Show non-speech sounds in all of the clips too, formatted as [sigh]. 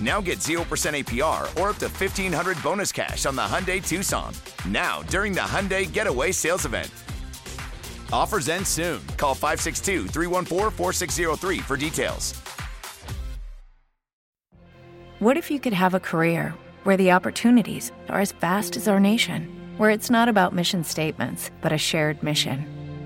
Now get 0% APR or up to 1500 bonus cash on the Hyundai Tucson. Now, during the Hyundai Getaway Sales Event. Offers end soon. Call 562 314 4603 for details. What if you could have a career where the opportunities are as vast as our nation, where it's not about mission statements, but a shared mission?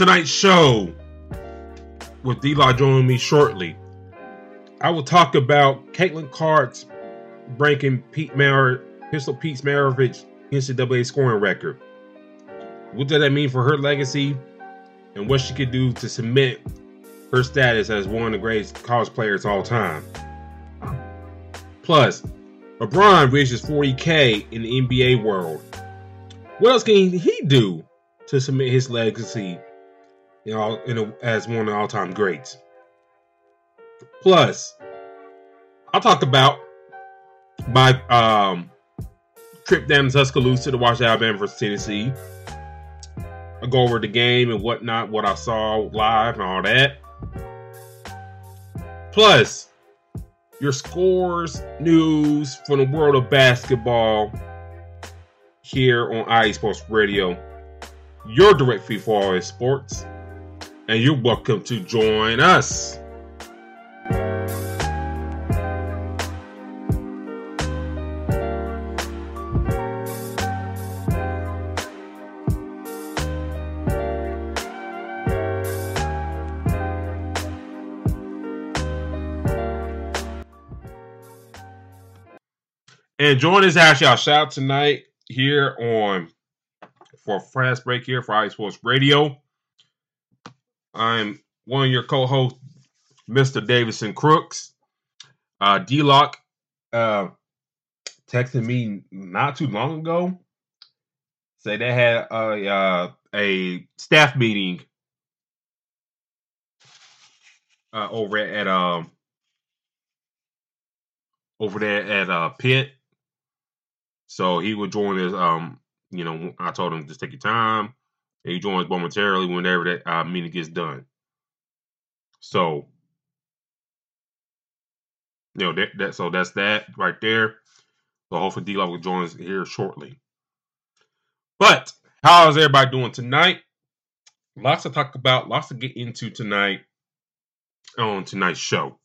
tonight's show, with Law joining me shortly, I will talk about Caitlin Clark's breaking Pete Mar- Pistol Pete's Maravich NCAA scoring record. What does that mean for her legacy and what she could do to cement her status as one of the greatest college players of all time? Plus, LeBron reaches 40K in the NBA world. What else can he do to cement his legacy know, in a, as one of the all-time greats. Plus, I'll talk about my um, trip down to Tuscaloosa to watch Alabama versus Tennessee. I go over the game and whatnot, what I saw live and all that. Plus, your scores, news from the world of basketball here on IE Sports Radio. Your direct feed for all sports and you're welcome to join us. And join us actually our shout tonight here on for fast break here for IE Sports Radio. I'm one of your co-hosts, Mr. Davidson Crooks. Uh, D-Lock uh, texted me not too long ago. Say they had a uh, a staff meeting uh, over at um over there at uh Pitt. So he would join us. Um, you know, I told him just take your time. He joins momentarily whenever that uh, meeting gets done. So, you know that, that so that's that right there. So hopefully D will join us here shortly. But how is everybody doing tonight? Lots to talk about, lots to get into tonight on tonight's show.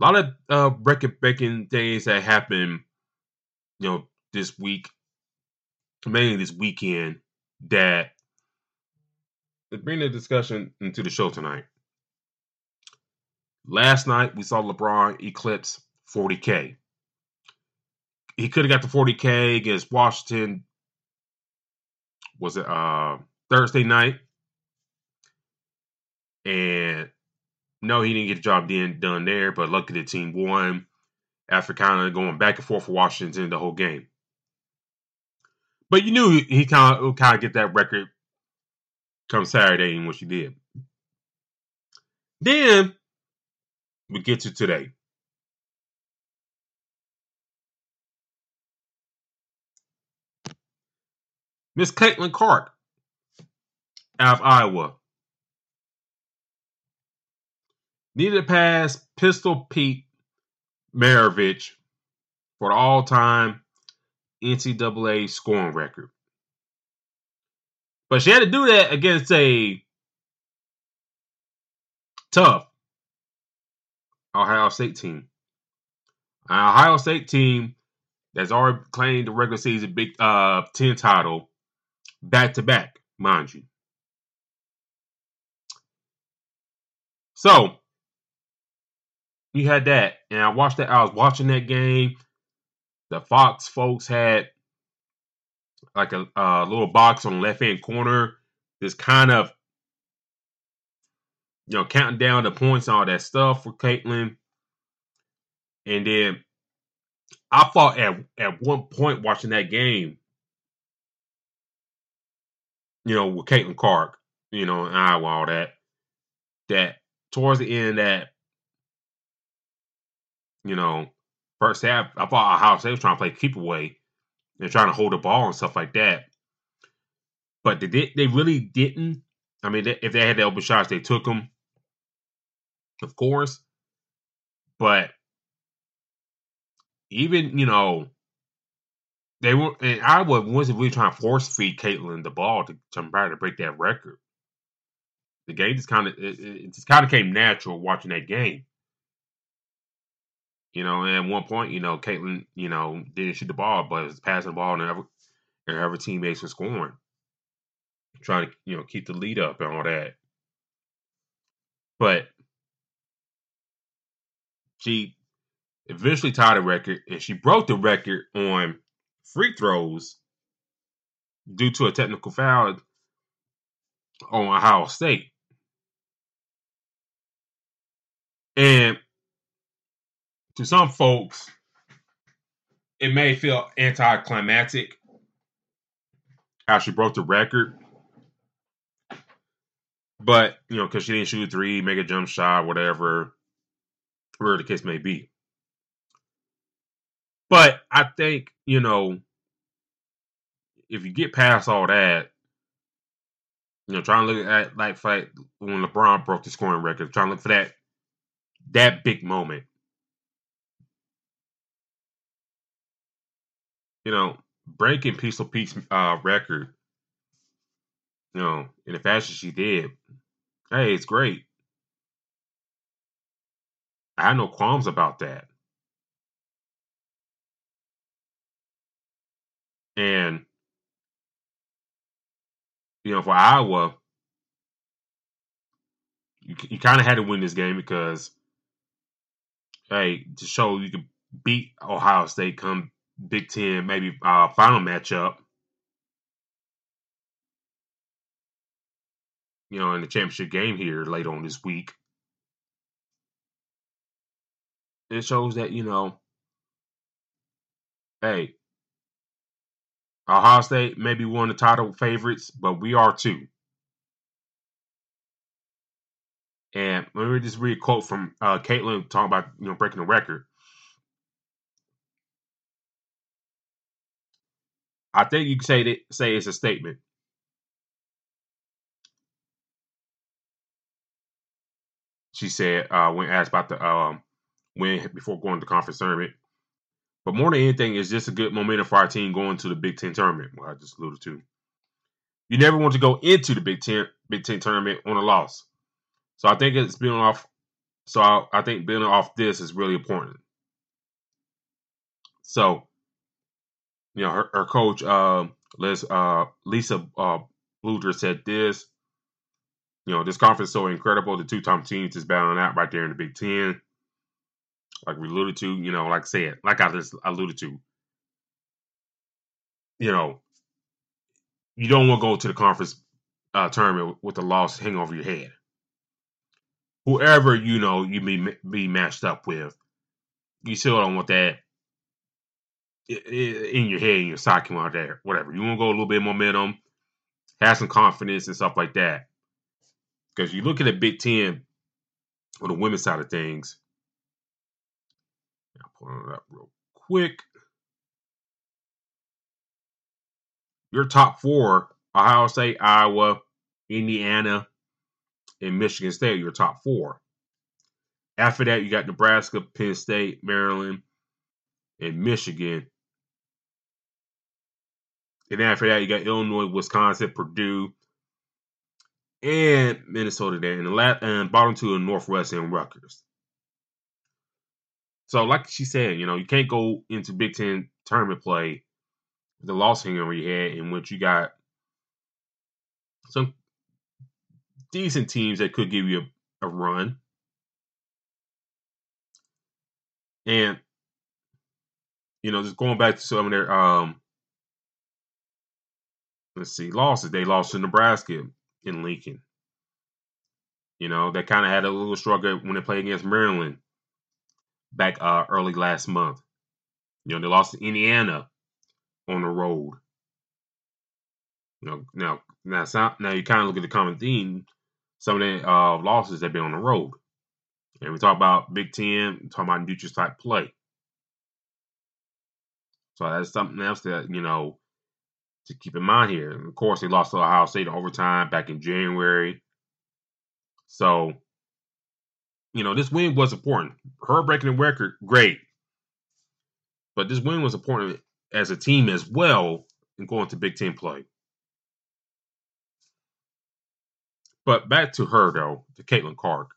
A lot of uh breaking breaking things that happened, you know, this week mainly this weekend, that bring the discussion into the show tonight. Last night we saw LeBron eclipse 40k. He could have got the 40k against Washington. Was it uh, Thursday night? And no, he didn't get the job done, done there, but luckily the team won after kind of going back and forth for Washington the whole game. But you knew he kind of would kind of get that record come Saturday, in what he did. Then we get to today. Miss Caitlin Clark out of Iowa needed to pass Pistol Pete Maravich for the all-time NCAA scoring record. But she had to do that against a tough Ohio State team. An Ohio State team that's already claimed the regular season Big uh 10 title back to back, mind you. So you had that, and I watched that. I was watching that game. The Fox folks had like a, a little box on the left hand corner, just kind of you know counting down the points and all that stuff for Caitlin. And then I thought at at one point watching that game, you know, with Caitlin Clark, you know, and Iowa, all that, that towards the end that you know, first half, I thought Ohio State was trying to play keep away and trying to hold the ball and stuff like that. But they did, they really didn't. I mean, they, if they had the open shots, they took them, of course. But even you know, they were. And Iowa wasn't really trying to force feed Caitlin the ball to, to try to break that record. The game just kind of it, it just kind of came natural watching that game. You know, and at one point, you know, Caitlin, you know, didn't shoot the ball, but was passing the ball and every, and every teammates were scoring. Trying to, you know, keep the lead up and all that. But she eventually tied the record and she broke the record on free throws due to a technical foul on Ohio State. And to some folks, it may feel anticlimactic how she broke the record. But, you know, because she didn't shoot three, make a jump shot, whatever, whatever the case may be. But I think, you know, if you get past all that, you know, trying to look at like fight when LeBron broke the scoring record, trying to look for that that big moment. You know, breaking Pistol Pete's uh, record, you know, in the fashion she did, hey, it's great. I had no qualms about that. And, you know, for Iowa, you, you kind of had to win this game because, hey, to show you could beat Ohio State come Big Ten maybe uh, final matchup. You know, in the championship game here later on this week. It shows that, you know, hey, Ohio State may be one of the title favorites, but we are too. And let me just read a quote from uh, Caitlin talking about you know breaking the record. I think you can say that, say it's a statement. She said uh, when asked about the um, win before going to the conference tournament. But more than anything, it's just a good momentum for our team going to the Big Ten tournament. Well, I just alluded to. You never want to go into the Big Ten Big Ten tournament on a loss. So I think it's building off. So I, I think building off this is really important. So you know, her, her coach, uh, Liz, uh, Lisa uh, said this. You know, this conference is so incredible. The two-time teams is battling out right there in the Big Ten. Like we alluded to, you know, like I said, like I just alluded to, you know, you don't want to go to the conference uh, tournament with the loss hanging over your head. Whoever you know you be be matched up with, you still don't want that in your head, in your sock, out there, whatever. You want to go a little bit momentum, have some confidence and stuff like that. Because you look at the Big Ten on the women's side of things. I'll pull it up real quick. Your top four: Ohio State, Iowa, Indiana, and Michigan State. Your top four. After that, you got Nebraska, Penn State, Maryland, and Michigan. And after that, you got Illinois, Wisconsin, Purdue, and Minnesota there. And the last, and bottom two are Northwestern and Rutgers. So, like she said, you know, you can't go into Big Ten tournament play with the loss hanging over your head, in which you got some decent teams that could give you a, a run. And you know, just going back to some of their um let's see, losses. They lost to Nebraska in Lincoln. You know, they kind of had a little struggle when they played against Maryland back uh, early last month. You know, they lost to Indiana on the road. You know, now now now you kind of look at the common theme. Some of the uh, losses have been on the road, and we talk about Big Ten, talk about neutral type play. So that's something else that you know to keep in mind here. And of course, they lost to Ohio State in overtime back in January. So, you know, this win was important. Her breaking the record, great. But this win was important as a team as well in going to Big Ten play. But back to her though, to Caitlin Clark.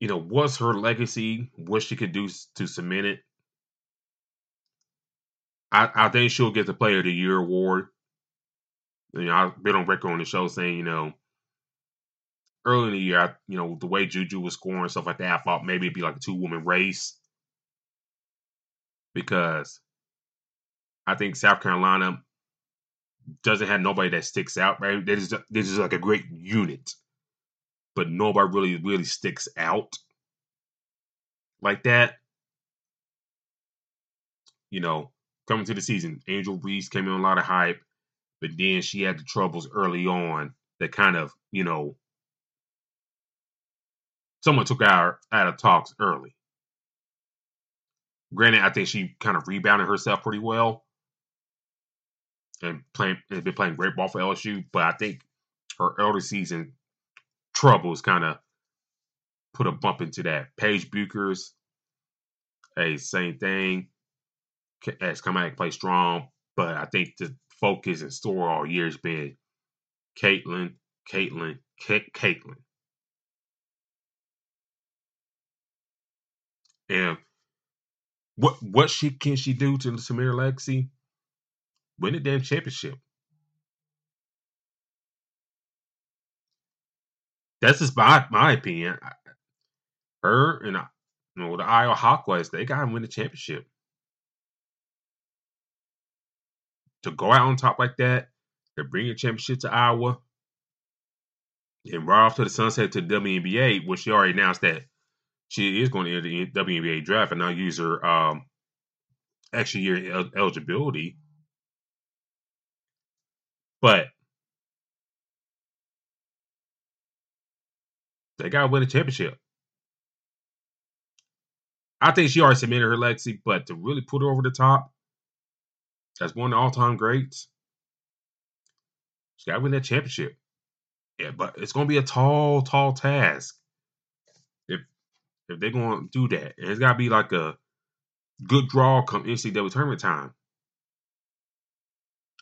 You know, what's her legacy? What she could do to cement it? I, I think she'll get the Player of the Year award. You know, I've been on record on the show saying, you know, early in the year, I, you know, the way Juju was scoring stuff like that, I thought maybe it'd be like a two woman race because I think South Carolina doesn't have nobody that sticks out. Right, this is this is like a great unit, but nobody really really sticks out like that. You know, coming to the season, Angel Reese came in a lot of hype, but then she had the troubles early on that kind of, you know, someone took her out of talks early. Granted, I think she kind of rebounded herself pretty well and playing has been playing great ball for LSU, but I think her early season troubles kind of put a bump into that. Paige Bueckers, hey, same thing has come out and played strong, but I think the focus and store all year has been Caitlin, Caitlin, Caitlin. And what what she can she do to Samir Lexi? Win the damn championship. That's just my my opinion. Her and uh, you know the Iowa Hawkeyes, they got to win the championship. To go out on top like that, to bring a championship to Iowa, and right off to the sunset to the WNBA, which she already announced that she is going to enter the WNBA draft and now use her um, extra year el- eligibility. But they got to win a championship. I think she already submitted her legacy, but to really put her over the top, as one of the all time greats. She's got to win that championship. Yeah, but it's going to be a tall, tall task if if they're going to do that. And it's got to be like a good draw come NCAA tournament time.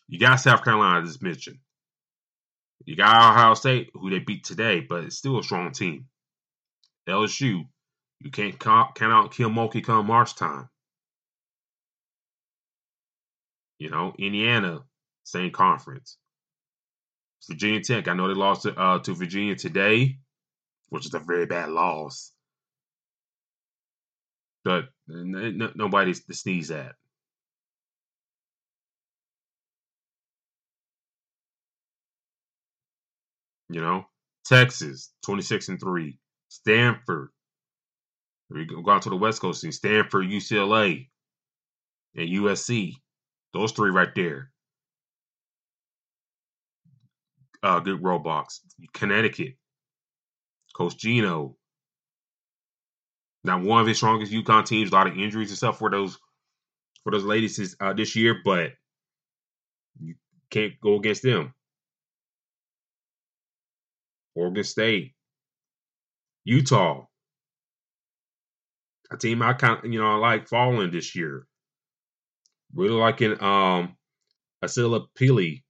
You got South Carolina, as mentioned. You got Ohio State, who they beat today, but it's still a strong team. LSU, you can't count, count out Kim Mulkey come March time. You know, Indiana, same conference. Virginia Tech, I know they lost to, uh, to Virginia today, which is a very bad loss. But n- n- nobody's to sneeze at. You know, Texas, 26 and 3. Stanford. We go out to the West Coast, and Stanford, UCLA, and USC. Those three right there. Uh, good roadblocks. Connecticut. Coach Gino. Now one of his strongest UConn teams, a lot of injuries and stuff for those for those ladies this, uh, this year, but you can't go against them. Oregon State, Utah, a team I kind you know I like following this year. Really liking um Alissa Pili,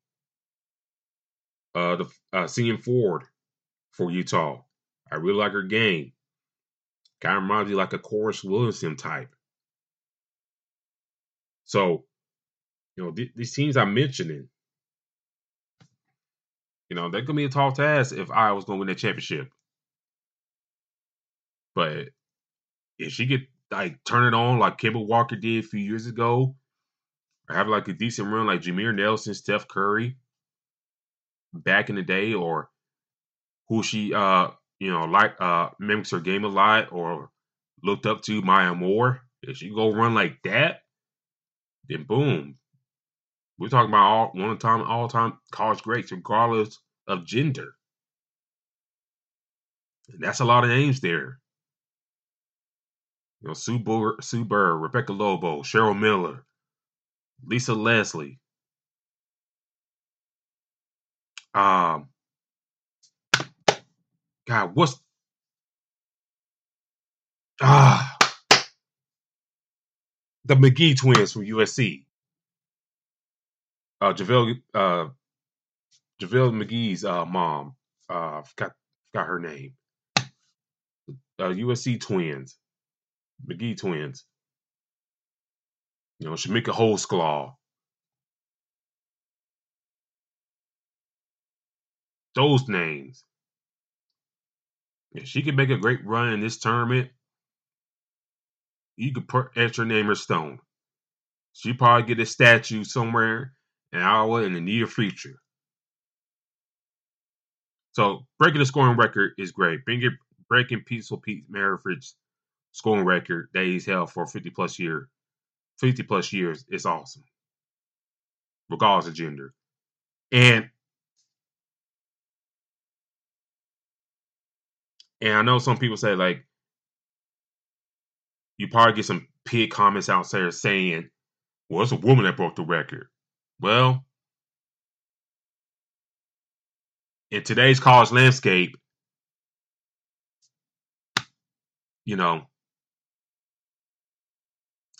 uh the uh senior forward for Utah. I really like her game. Kind of reminds me like a Corus Williamson type. So, you know, th- these teams I'm mentioning, you know, they're gonna be a tall task if I was gonna win that championship. But if she could like turn it on like Kemba Walker did a few years ago, or have like a decent run like Jameer Nelson, Steph Curry back in the day, or who she uh you know like uh mimics her game a lot or looked up to Maya Moore. If she go run like that, then boom. We're talking about all one of time all time college greats, regardless of gender. And that's a lot of names there. You know, Sue Burr, Sue Bird, Rebecca Lobo, Cheryl Miller, Lisa Leslie. Um, God, what's ah the McGee twins from USC? Uh, JaVale, uh, JaVale McGee's uh, mom. Uh, forgot forgot her name. Uh, USC twins, McGee twins. You know, Chamique Holdsclaw. Those names. If she could make a great run in this tournament, you could put extra name her stone. She probably get a statue somewhere in Iowa in the near future. So breaking the scoring record is great. Breaking breaking Pistol Pete Maravich's scoring record that he's held for 50 plus year, 50 plus years is awesome. Regardless of gender. And and I know some people say like you probably get some pig comments out there saying, well, it's a woman that broke the record. Well, in today's college landscape, you know,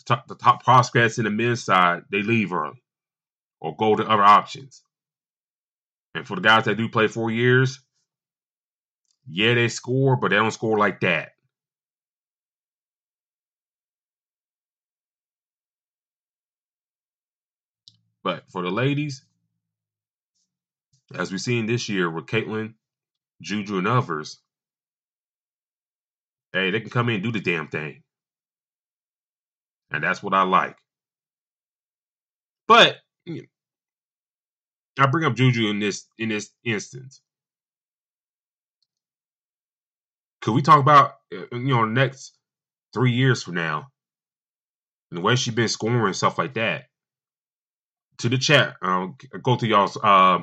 top, the top prospects in the men's side, they leave early or go to other options. And for the guys that do play four years, yeah, they score, but they don't score like that. But for the ladies, as we've seen this year with Caitlin, Juju, and others, hey, they can come in and do the damn thing. And that's what I like. But I bring up Juju in this in this instance. Could we talk about uh, you know next three years from now and the way she's been scoring and stuff like that? To the chat, um, go through y'all's uh,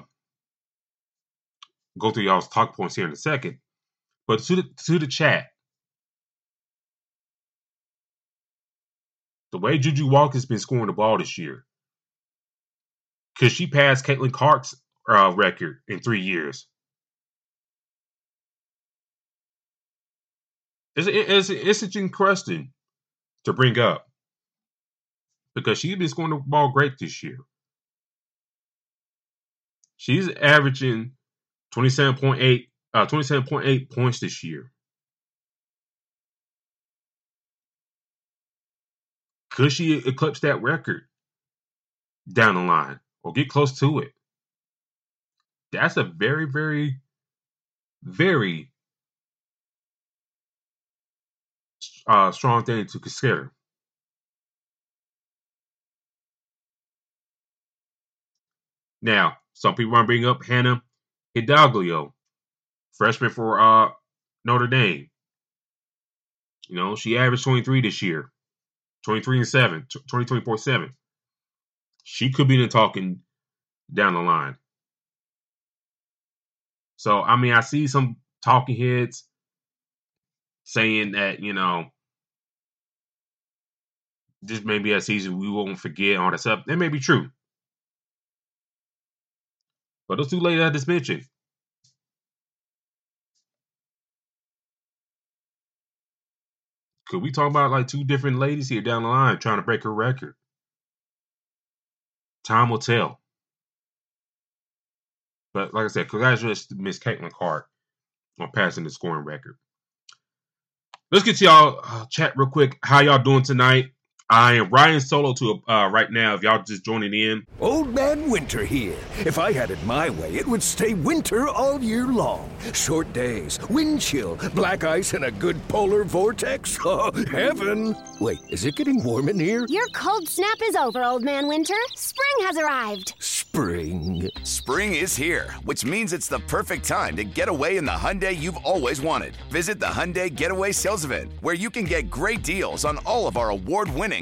go through y'all's talk points here in a second. But to the to the chat, the way Juju Watkins' been scoring the ball this year, because she passed Caitlin Clark's uh, record in three years? It's, it's, it's an interesting question to bring up because she's been scoring the ball great this year. She's averaging 27.8 uh, 27.8 points this year. Could she eclipse that record? down the line or get close to it. That's a very, very, very uh, strong thing to consider. Now, some people want to bring up Hannah Hidalgo, freshman for uh, Notre Dame. You know, she averaged 23 this year, 23 and 7, 20, 24 7. She could be the talking down the line. So, I mean, I see some talking heads saying that, you know, this may be a season we won't forget all that stuff. That may be true. But those two ladies I just mentioned, could we talk about like two different ladies here down the line trying to break her record? Time will tell. But like I said, congratulations to Miss Caitlin Clark on passing the scoring record. Let's get to y'all uh, chat real quick. How y'all doing tonight? I am Ryan Solo to uh, right now. If y'all just joining in, Old Man Winter here. If I had it my way, it would stay winter all year long. Short days, wind chill, black ice, and a good polar vortex. [laughs] Oh, heaven! Wait, is it getting warm in here? Your cold snap is over, Old Man Winter. Spring has arrived. Spring. Spring is here, which means it's the perfect time to get away in the Hyundai you've always wanted. Visit the Hyundai Getaway Sales Event, where you can get great deals on all of our award-winning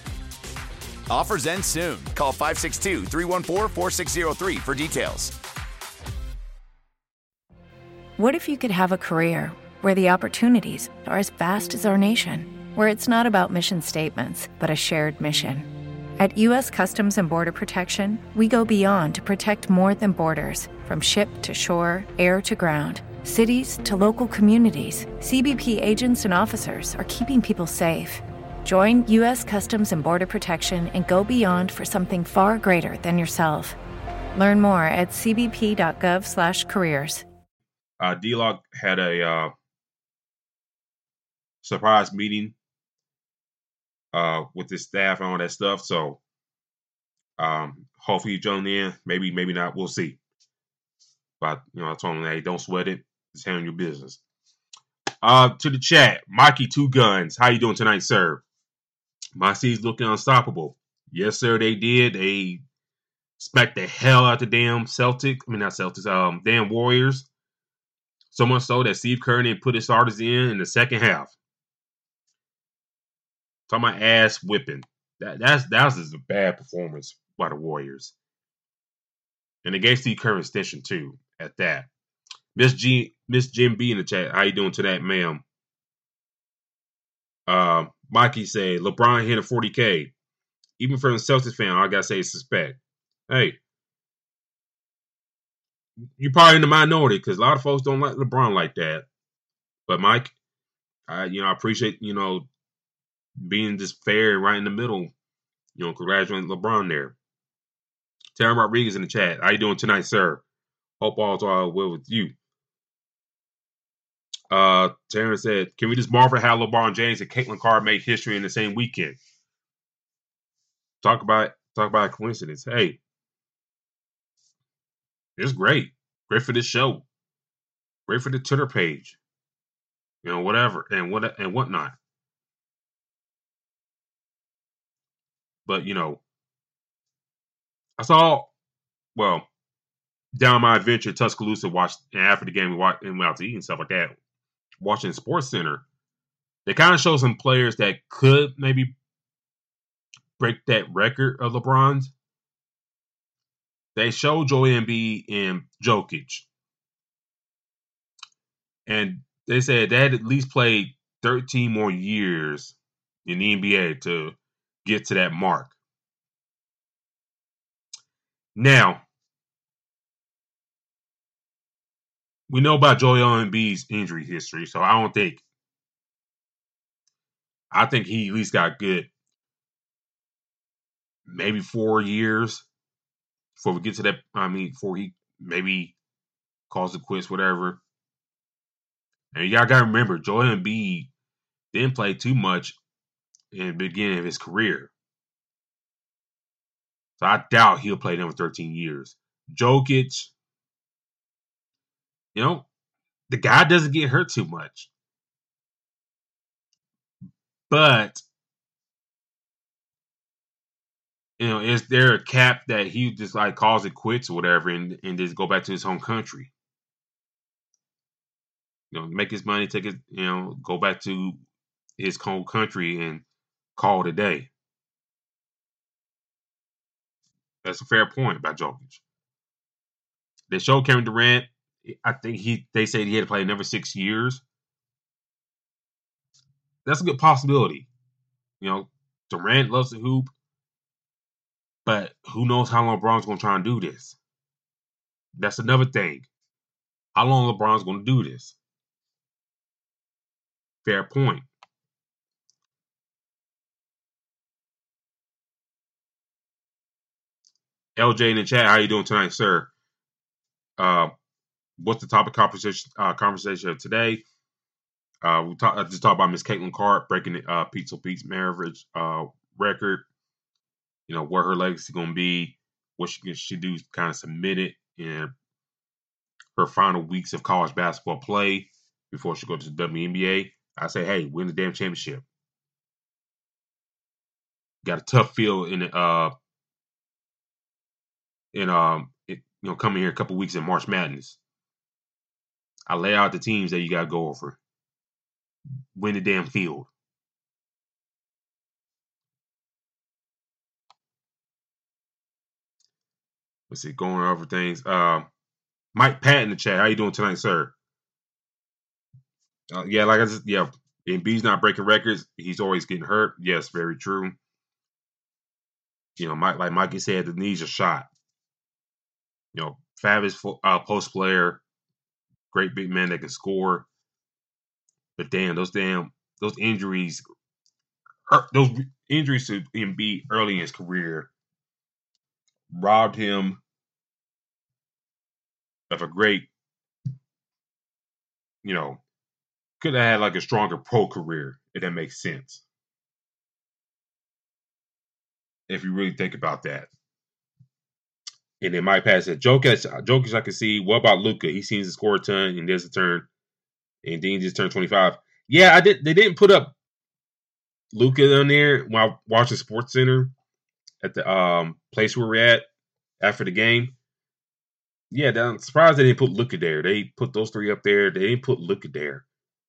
Offers end soon. Call 562 314 4603 for details. What if you could have a career where the opportunities are as vast as our nation, where it's not about mission statements, but a shared mission? At U.S. Customs and Border Protection, we go beyond to protect more than borders from ship to shore, air to ground, cities to local communities. CBP agents and officers are keeping people safe. Join U.S. Customs and Border Protection and go beyond for something far greater than yourself. Learn more at cbp.gov/careers. uh, D-Lock had a uh, surprise meeting uh, with his staff and all that stuff. So um, hopefully he joined in. Maybe, maybe not. We'll see. But you know, I told him, hey, don't sweat it. Just handle your business. Uh, to the chat, Mikey Two Guns. How you doing tonight, sir? My C's looking unstoppable. Yes, sir, they did. They smacked the hell out the damn Celtic. I mean, not Celtics. Um, damn Warriors. So much so that Steve Kerr didn't put his starters in in the second half. Talking about ass whipping. That that's that was just a bad performance by the Warriors. And gave Steve Kerr extension too at that. Miss G Miss Jim B in the chat. How you doing tonight, ma'am? Uh, Mikey said LeBron hit a 40K. Even for a Celtics fan, all I gotta say is suspect. Hey, you're probably in the minority because a lot of folks don't like LeBron like that. But Mike, I you know I appreciate you know being just fair and right in the middle. You know, congratulating LeBron there. Terry Rodriguez in the chat. How you doing tonight, sir? Hope all's all well with you. Uh, Terrence said, "Can we just marvel how LeBron James and Caitlin Clark made history in the same weekend?" Talk about talk about a coincidence. Hey, it's great. Great for this show. Great for the Twitter page. You know, whatever and what and whatnot. But you know, I saw well down my adventure Tuscaloosa watched and after the game we watched and went out to eat and stuff like that. Watching Sports Center, they kind of show some players that could maybe break that record of LeBron's. They show Joel Embiid and Jokic, and they said they had at least played 13 more years in the NBA to get to that mark. Now, we know about Joel Embiid's injury history, so I don't think. I think he at least got good, maybe four years before we get to that. I mean, before he maybe calls it quits, whatever. And y'all gotta remember, Joel Embiid didn't play too much in the beginning of his career. So I doubt he'll play them for 13 years. Jokic, you know, the guy doesn't get hurt too much. But you know, is there a cap that he just like calls it quits or whatever and, and just go back to his home country? You know, make his money, take it, you know, go back to his home country and call it a day. That's a fair point by Jokic. They showed Kevin Durant. I think he they said he had to play another six years. That's a good possibility. You know, Durant loves to hoop, but who knows how long LeBron's to try and do this? That's another thing. How long LeBron's to do this? Fair point. LJ in the chat, how you doing tonight, sir? Uh, what's the topic conversation uh, conversation of today? Uh, we talk, I just talked about Miss Caitlin Clark breaking the uh, Pizza Pete's marriage uh, record. You know where her legacy gonna be, what she can she do, kind of submit it in her final weeks of college basketball play before she goes to the WNBA. I say, hey, win the damn championship. Got a tough field in the uh in um it, you know coming here a couple weeks in March Madness. I lay out the teams that you got to go over. Win the damn field. Let's see, going over things. Uh, Mike Pat in the chat. How you doing tonight, sir? Uh, yeah, like I said, yeah, Embiid's not breaking records. He's always getting hurt. Yes, very true. You know, Mike, like Mikey said, the knees are shot. You know, fabulous uh, post player, great big man that can score. But damn, those damn those injuries, those injuries to Embiid early in his career robbed him of a great, you know, could have had like a stronger pro career if that makes sense. If you really think about that. And then Mike pass said, Jokic, Jokic, I can see. What about Luka? He seems to score a ton, and there's a turn, and Dean just turned 25. Yeah, I did. They didn't put up Luka on there while watching Sports Center at the um, place where we're at after the game. Yeah, I'm surprised they didn't put Luka there. They put those three up there. They didn't put Luka there,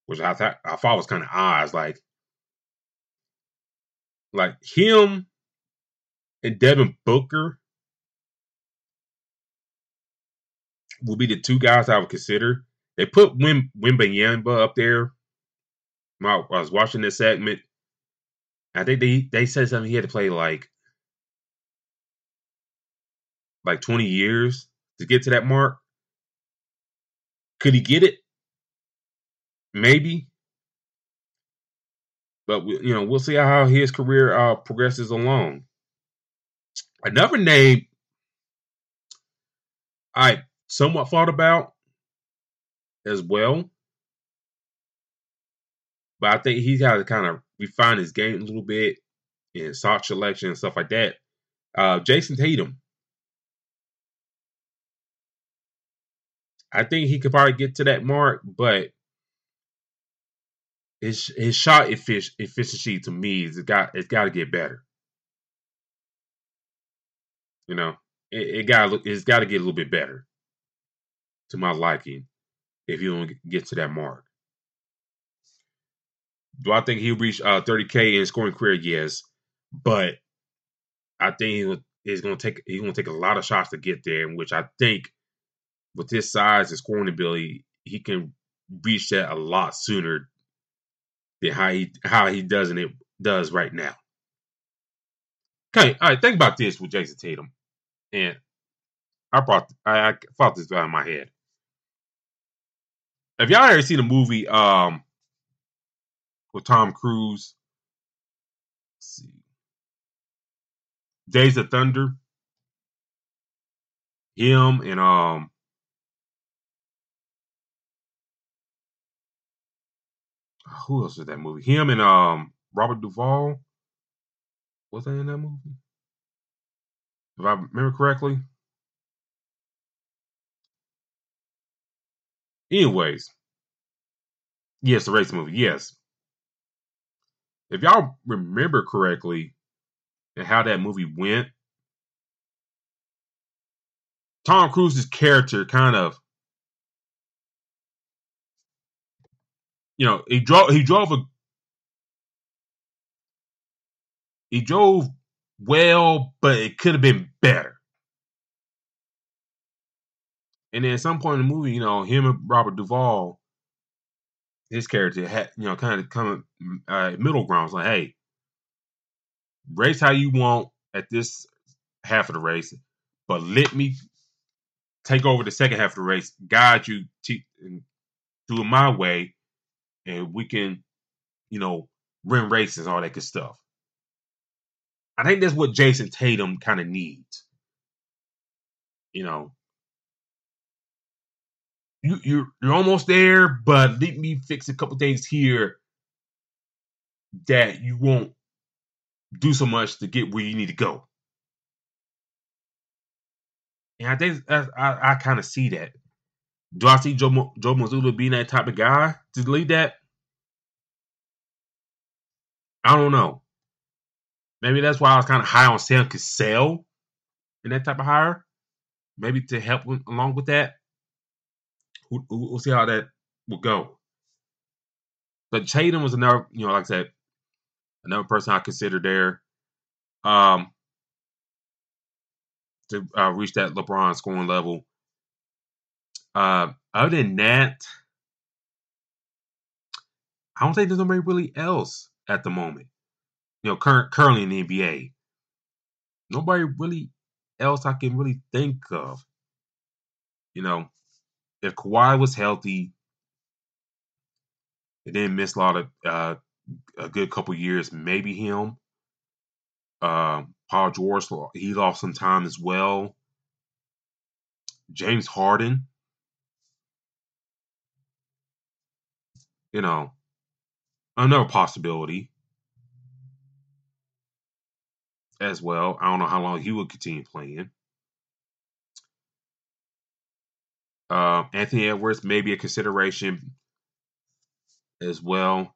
which I thought I thought was kind of odd. Like, like him and Devin Booker will be the two guys I would consider. They put Wim Wembanyama up there. I was watching this segment. I think they they said something he had to play like like 20 years to get to that mark. Could he get it? Maybe. But you know, we'll see how his career uh, progresses along. Another name I somewhat thought about as well. But I think he's got to kind of refine his game a little bit in shot selection and stuff like that. Uh, Jayson Tatum. I think he could probably get to that mark, but his his shot efficiency to me is it got it's got to get better. You know, it, it got it's got to get a little bit better to my liking if he don't get to that mark. Do I think he'll reach uh, 30k in scoring career? Yes, but I think he's going to take he's going to take a lot of shots to get there, which I think with his size and scoring ability, he can reach that a lot sooner than how he how he does it does right now. Okay, all right. Think about this with Jayson Tatum, and I brought I, I thought this out in my head. Have y'all ever seen a movie um with Tom Cruise? See. Days of Thunder. Him and um who else was that movie? Him and um Robert Duvall. Was that in that movie? If I remember correctly. Anyways, yes, the race movie. Yes, if y'all remember correctly, and how that movie went, Tom Cruise's character kind of, you know, he drove he drove a he drove well, but it could have been better. And then at some point in the movie, you know, him and Robert Duvall, his character had, you know, kind of come uh, middle ground. It's like, hey, race how you want at this half of the race, but let me take over the second half of the race, guide you to do it my way, and we can, you know, win races, all that good stuff. I think that's what Jayson Tatum kind of needs. You know, you you're you're almost there, but let me fix a couple things here that you won't do so much to get where you need to go. And I think I, I, I kind of see that. Do I see Joe Joe Mazzulla being that type of guy to lead that? I don't know. Maybe that's why I was kind of high on Sam Cassell in that type of hire. Maybe to help along with that. We'll, we'll see how that will go. But Tatum was another, you know, like I said, another person I considered there um, to uh, reach that LeBron scoring level. Uh, other than that, I don't think there's nobody really else at the moment. You know, current currently in the NBA, nobody really else I can really think of. You know, if Kawhi was healthy, and didn't miss a lot of uh, a good couple years, maybe him. Uh, Paul George, he lost some time as well. James Harden, you know, another possibility as well. I don't know how long he will continue playing. Uh, Anthony Edwards may be a consideration as well.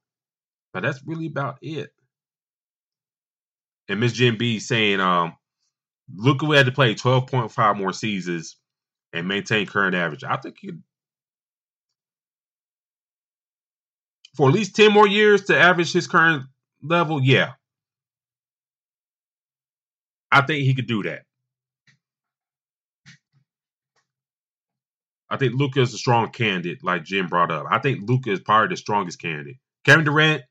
But that's really about it. And Miss Jim B saying, um, look we had to play 12.5 more seasons and maintain current average. I think he for at least 10 more years to average his current level, yeah. I think he could do that. I think Luka is a strong candidate, like Jim brought up. I think Luka is probably the strongest candidate. Kevin Durant,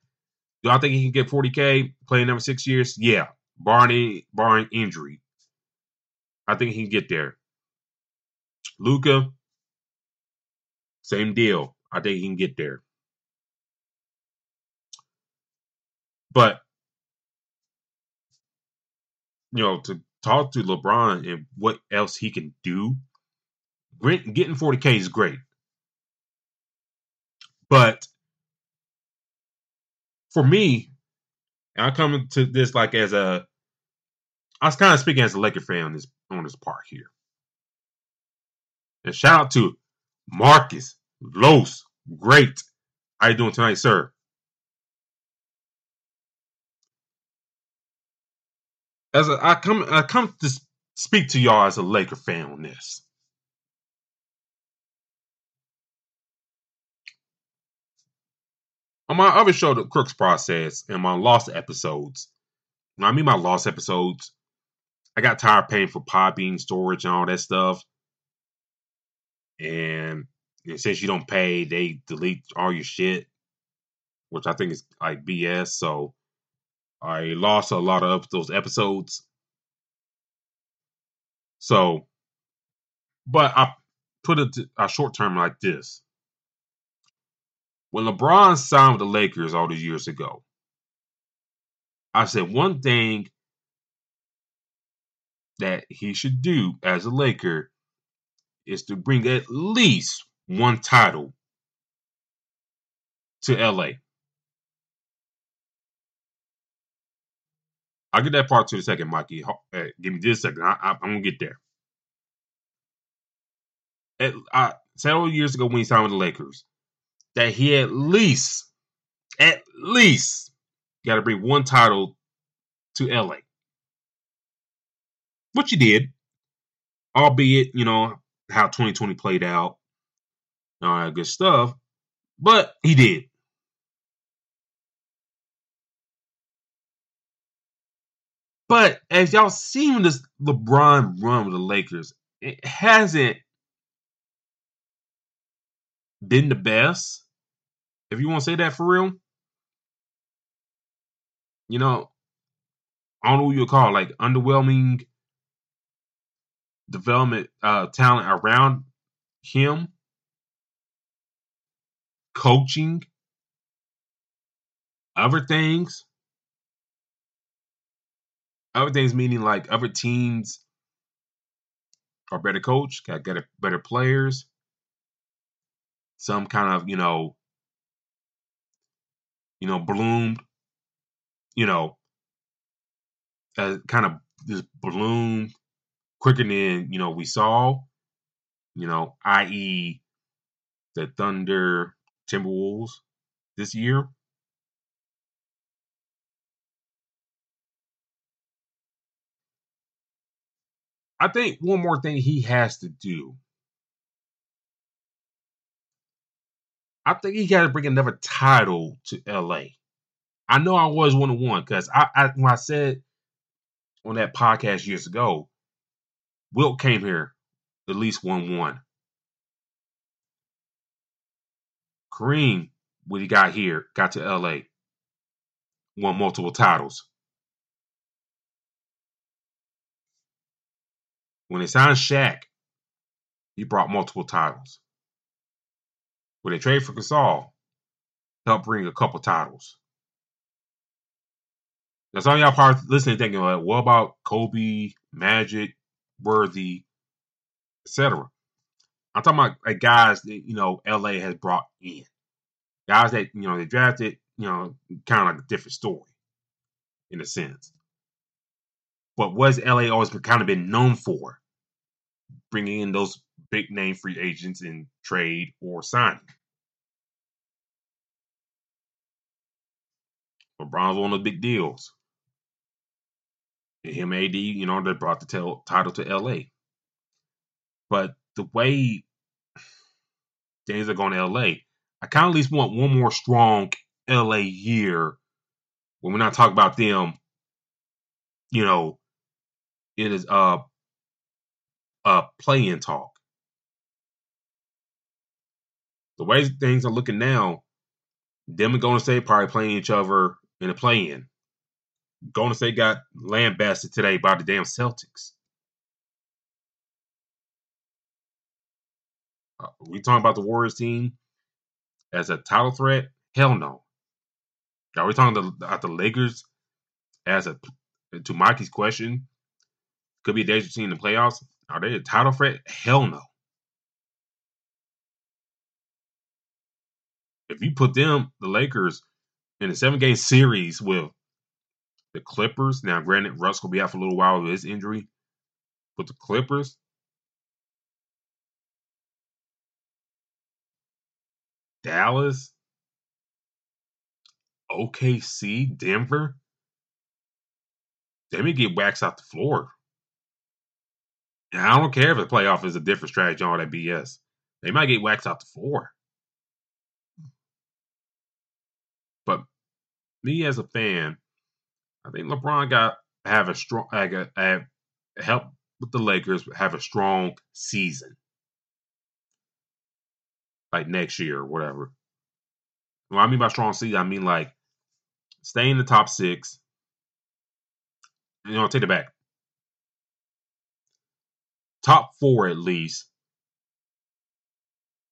do I think he can get 40K playing number six years? Yeah, barring, barring injury. I think he can get there. Luka, same deal. I think he can get there. But you know, to talk to LeBron and what else he can do, getting 40K is great. But for me, I come to this like as a I was kind of speaking as a Laker fan on this on this part here. And shout out to Marcus Los. Great. How you doing tonight, sir? As a, I come I come to speak to y'all as a Laker fan on this. On my other show, The Crooks Process, and my lost episodes. I mean, my lost episodes. I got tired paying for Podbean storage and all that stuff. And since you don't pay, they delete all your shit, which I think is like BS. So I lost a lot of those episodes. So, but I put it a short term like this. When LeBron signed with the Lakers all these years ago, I said one thing that he should do as a Laker is to bring at least one title to LA. I'll get that part to the second, Mikey. Hey, eh, give me just a second. I, am gonna get there. At, I, several years ago when he signed with the Lakers, that he at least, at least, got to bring one title to LA, which he did, albeit you know how 2020 played out, all that good stuff, but he did. But as y'all seen this LeBron run with the Lakers, it hasn't been the best. If you want to say that for real, you know, I don't know what you call like underwhelming development uh, talent around him, coaching, other things. Other things meaning like other teams are better coached, got better better players. Some kind of, you know, you know, bloomed, you know, uh, kind of just bloomed quicker than, you know, we saw, you know, i.e. the Thunder Timberwolves this year. I think one more thing he has to do. I think he got to bring another title to LA. I know I was one of one because I, I when I said on that podcast years ago, Wilt came here at least one one. Kareem, when he got here, got to LA, won multiple titles. When they signed Shaq, he brought multiple titles. When they trade for Gasol, helped bring a couple titles. Now, some of y'all probably listening thinking, like, what about Kobe, Magic, Worthy, etc.? I'm talking about like guys that you know LA has brought in, guys that you know they drafted. You know, kind of like a different story, in a sense. But what's LA always kind of been known for? Bringing in those big name free agents in trade or signing. LeBron's one of the big deals. Him AD, you know, that brought the tel- title to LA. But the way things are going to LA, I kind of at least want one more strong LA year when we're not talking about them, you know, it is uh uh play-in talk. The way things are looking now, them and Golden State probably playing each other in a play-in. Golden State got lambasted today by the damn Celtics. Uh, we talking about the Warriors team as a title threat? Hell no. Are we talking about the Lakers as a to Mikey's question? Could be a dangerous team in the playoffs. Are they a title threat? Hell no. If you put them, the Lakers, in a seven game series with the Clippers, now granted Russ will be out for a little while with his injury, but the Clippers, Dallas, OKC, Denver, they may get waxed off the floor. And I don't care if the playoff is a different strategy on all that BS. They might get waxed out the floor. Me as a fan, I think LeBron got have a strong uh, have, have help with the Lakers have a strong season. Like next year or whatever. What I mean by strong season, I mean like stay in the top six. You know, take it back top four at least,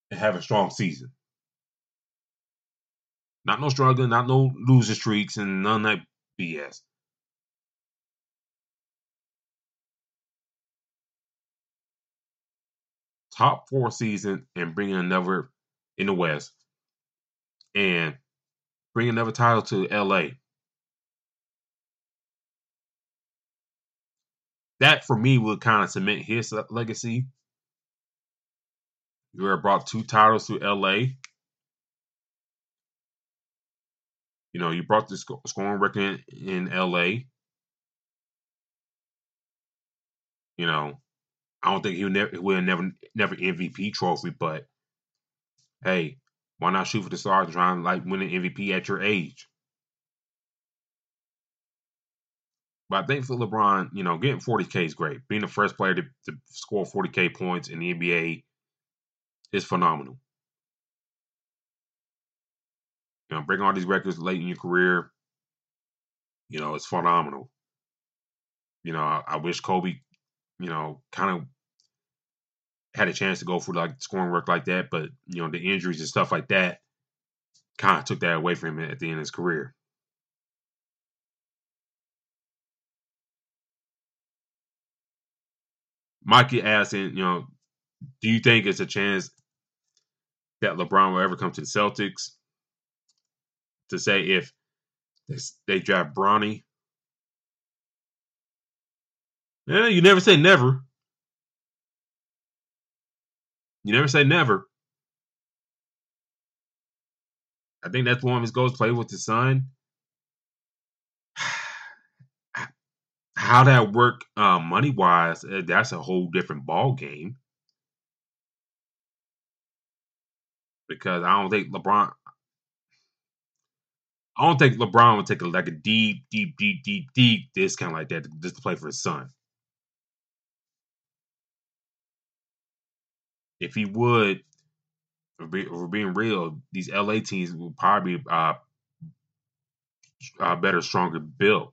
and have a strong season. Not no struggling, not no losing streaks, and none of that BS. Top four season and bringing another in the West and bring another title to LA. That for me would kind of cement his legacy. You brought two titles to LA. You know, you brought the scoring record in LA. You know, I don't think he would never would never never MVP trophy, but hey, why not shoot for the stars and try and like win an MVP at your age? But I think for LeBron, you know, getting 40K is great. Being the first player to, to score 40K points in the NBA is phenomenal. You know, breaking all these records late in your career, you know, it's phenomenal. You know, I, I wish Kobe, you know, kind of had a chance to go for like scoring work like that, but you know, the injuries and stuff like that kind of took that away from him at the end of his career. Mikey asking, you know, do you think it's a chance that LeBron will ever come to the Celtics? To say if they draft Bronny. Yeah, you never say never. You never say never. I think that's one of his goals. Play with his son. [sighs] How that work uh, money wise, uh, that's a whole different ball game. Because I don't think LeBron. I don't think LeBron would take a, like a deep, deep, deep, deep, deep discount like that just to play for his son. if he would, for, be, for being real, these LA teams will probably be uh, uh, better, stronger built.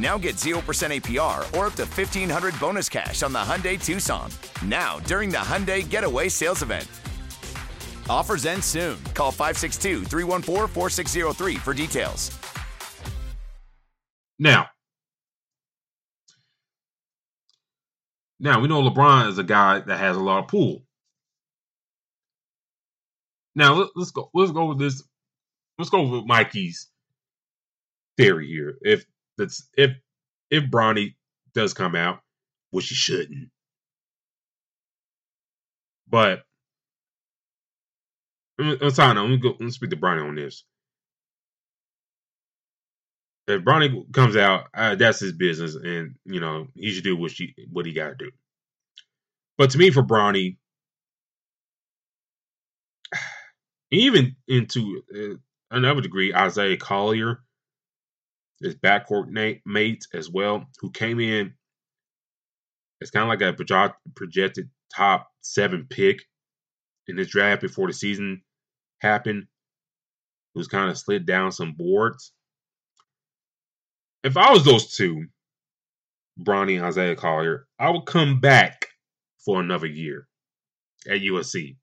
Now get 0% APR or up to 1500 bonus cash on the Hyundai Tucson. Now, during the Hyundai Getaway Sales Event. Offers end soon. Call 562 314 4603 for details. Now, now we know LeBron is a guy that has a lot of pull. Now let's go. Let's go with this. Let's go with Mikey's theory here. If that's if if Bronny does come out, which he shouldn't, but sorry, let me go. Let me speak to Bronny on this if Bronny comes out, uh, that's his business, and you know he should do what she what he got to do. But to me, for Bronny, [sighs] even into uh, another degree, Isaiah Collier, his backcourt mates as well, who came in it's kind of like a projected top seven pick in this draft before the season happened. Who's kind of slid down some boards if I was those two, Bronny and Isaiah Collier, I would come back for another year at USC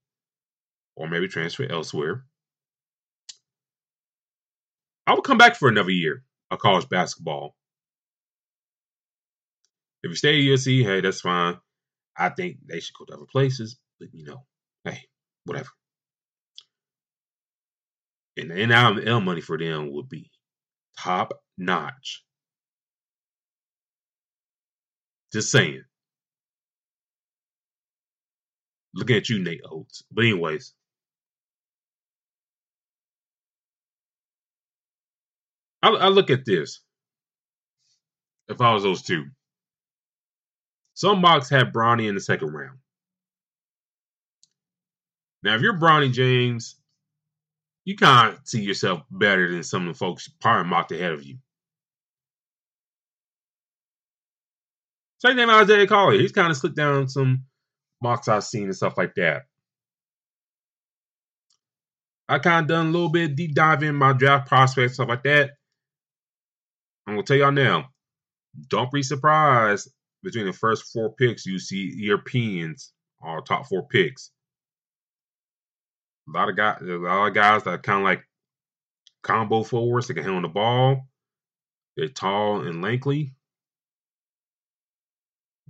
or maybe transfer elsewhere. I would come back for another year of college basketball. If you stay at USC, hey, that's fine. I think they should go to other places, but you know, hey, whatever. And the NIL money for them would be top notch. Just saying. Looking at you, Nate Oats. But anyways. I, I look at this. If I was those two. Some mocks have Bronny in the second round. Now, if you're Bronny James, you kind of see yourself better than some of the folks probably mocked ahead of you. Same thing Isaiah Collier. He's kind of slipped down some mocks I've seen and stuff like that. I kind of done a little bit deep dive in my draft prospects, stuff like that. I'm gonna tell y'all now, don't be surprised between the first four picks you see Europeans are top four picks. A lot of guys, a lot of guys that kind of like combo forwards They can handle the ball. They're tall and lengthy.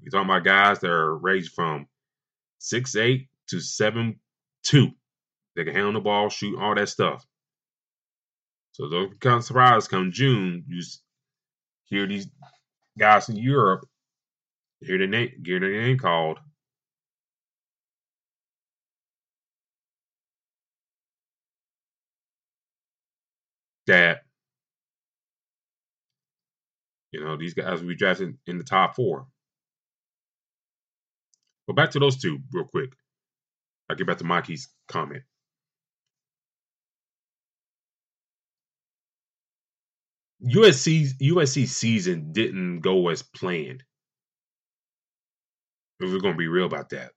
You're talking about guys that are ranged from six eight to seven two. They can handle the ball, shoot, all that stuff. So don't become surprised come June, you hear these guys in Europe hear the name hear their name called. That you know, these guys we drafted in the top four. But back to those two real quick. I'll get back to Mikey's comment. USC USC season didn't go as planned. If we're gonna be real about that.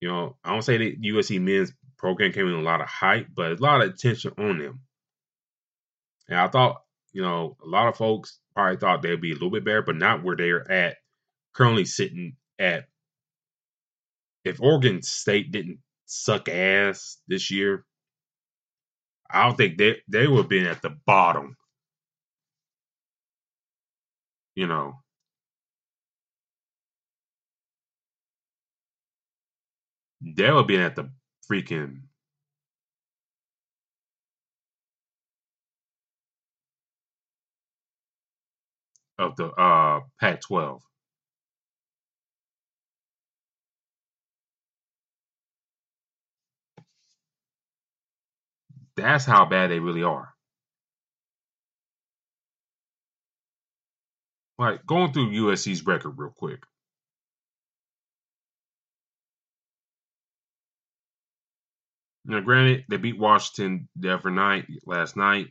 You know, I don't say that USC men's program came in a lot of hype, but a lot of attention on them. And I thought, you know, a lot of folks probably thought they'd be a little bit better, but not where they're at currently sitting at. If Oregon State didn't suck ass this year, I don't think they they would have been at the bottom. You know. They would have been at the freaking of the uh Pac 12. That's how bad they really are. Like going through USC's record real quick. Now, granted, they beat Washington the other night last night,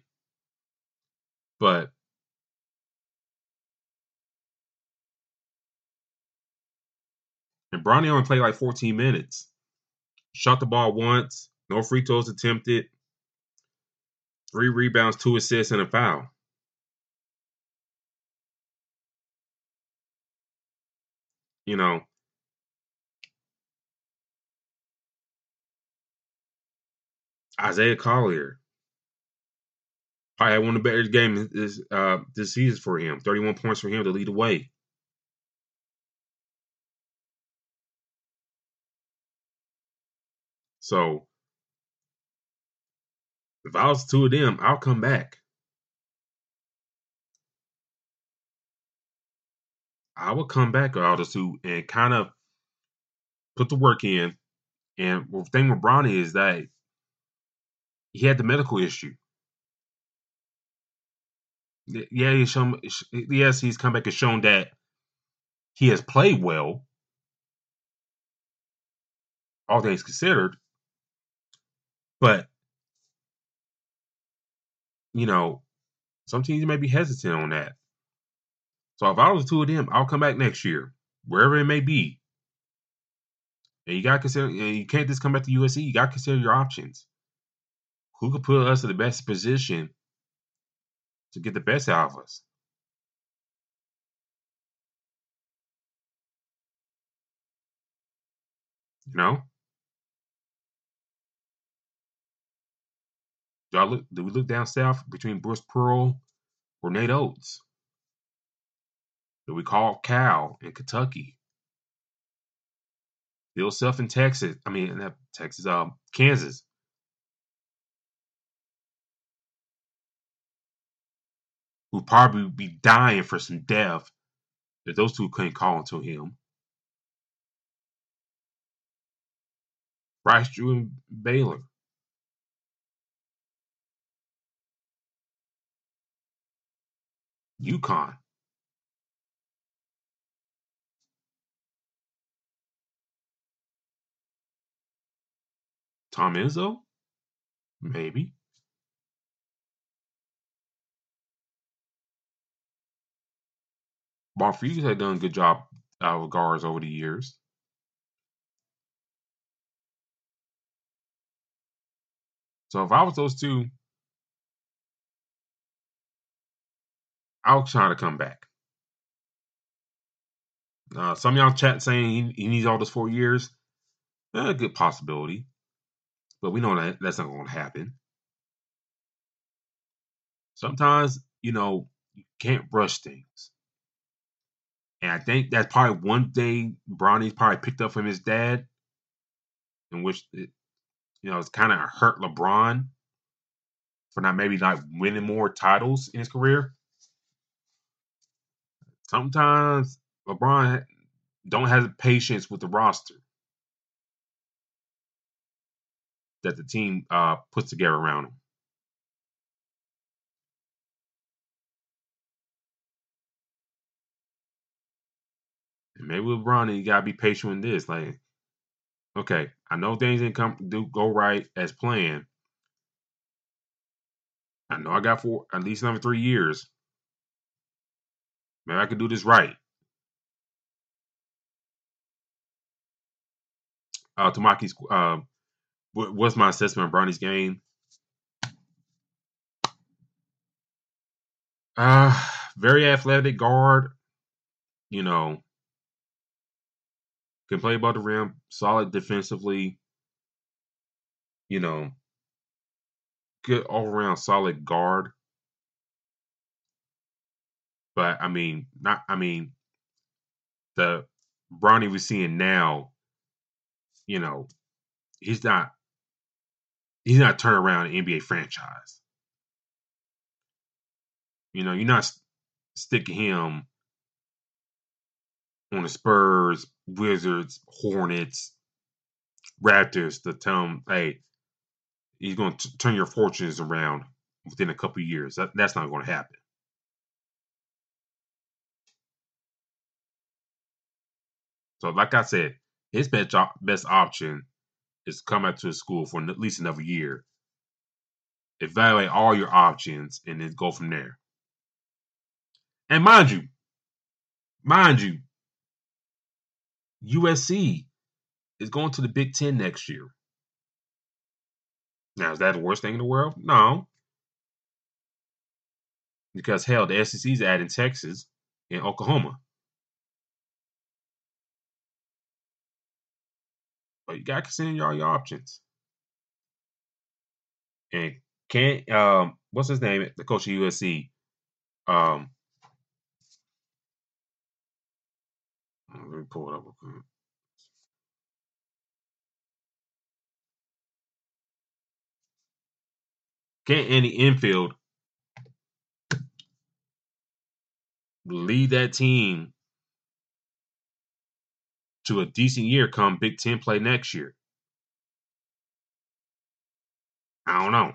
but and Bronny only played like 14 minutes. Shot the ball once, no free throws attempted three rebounds, two assists, and a foul. You know, Isaiah Collier probably had one of the better games this uh, this season for him. Thirty one points for him to lead the way. So if I was two of them, I'll come back. I would come back out of two and kind of put the work in. And the thing with Bronny is that he had the medical issue. Yeah, he's shown. Yes, he's come back and shown that he has played well, all things considered. But you know, some teams may be hesitant on that. So if I was two of them, I'll come back next year, wherever it may be. And you gotta consider you can't just come back to USC, you gotta consider your options. Who could put us in the best position to get the best out of us? You know? Do I look? Do we look down south between Bruce Pearl or Nate Oats? Do we call Cal in Kentucky? Bill Self in Texas. I mean, not Texas. Um, Kansas. Who probably be dying for some depth If those two couldn't call to him. Bryce Drew and Baylor. UConn. Tom Izzo? Maybe. Hughes had done a good job of guards over the years. So if I was those two, I was trying to come back. Uh, some y'all chat saying he, he needs all those four years. Eh, a good possibility, but we know that that's not going to happen. Sometimes you know you can't rush things, and I think that's probably one thing Bronny's probably picked up from his dad, in which it, you know it's kind of hurt LeBron for not maybe not winning more titles in his career sometimes LeBron don't have patience with the roster that the team uh, puts together around him. And maybe LeBron, you gotta be patient with this. Like, okay, I know things didn't come do go right as planned. I know I got four at least another three years. Maybe I could do this right. Uh, Tamaki's, uh, what's my assessment of Bronny's game? Uh, very athletic guard. You know, can play above the rim, solid defensively. You know, good all around solid guard. But I mean, not I mean, the Bronny we're seeing now, you know, he's not he's not turning around an NBA franchise. You know, you're not sticking him on the Spurs, Wizards, Hornets, Raptors to tell him, hey, he's going to turn your fortunes around within a couple years. That, that's not going to happen. So, like I said, his best best option is come out to school for at least another year. Evaluate all your options and then go from there. And mind you, mind you, USC is going to the Big Ten next year. Now, is that the worst thing in the world? No. Because hell, the SEC is adding Texas and Oklahoma. You gotta consider all your options. And can't um what's his name? The coach of USC. Um let me pull it up real quick. Can't Andy Enfield lead that team to a decent year come Big Ten play next year? I don't know.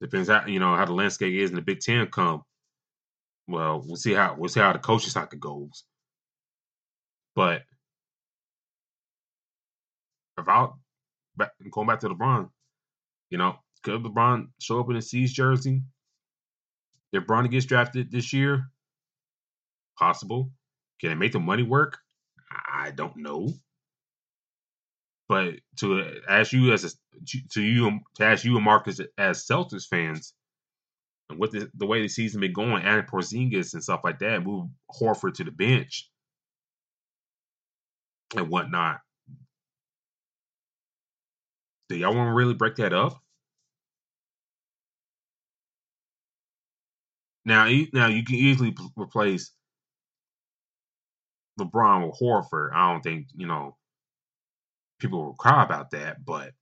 Depends how you know how the landscape is in the Big Ten come. Well, we'll see how we'll see how the coaching cycle goes. But about back, going back to LeBron, you know, could LeBron show up in a C's jersey? If Bron gets drafted this year, possible. Can it make the money work? I don't know. But to ask you as a, to you to ask you and Marcus as Celtics fans, and with the, the way the season been going, adding Porzingis and stuff like that, move Horford to the bench and whatnot. Do y'all want to really break that up? Now, now you can easily replace LeBron with Horford, I don't think, you know, people will cry about that, but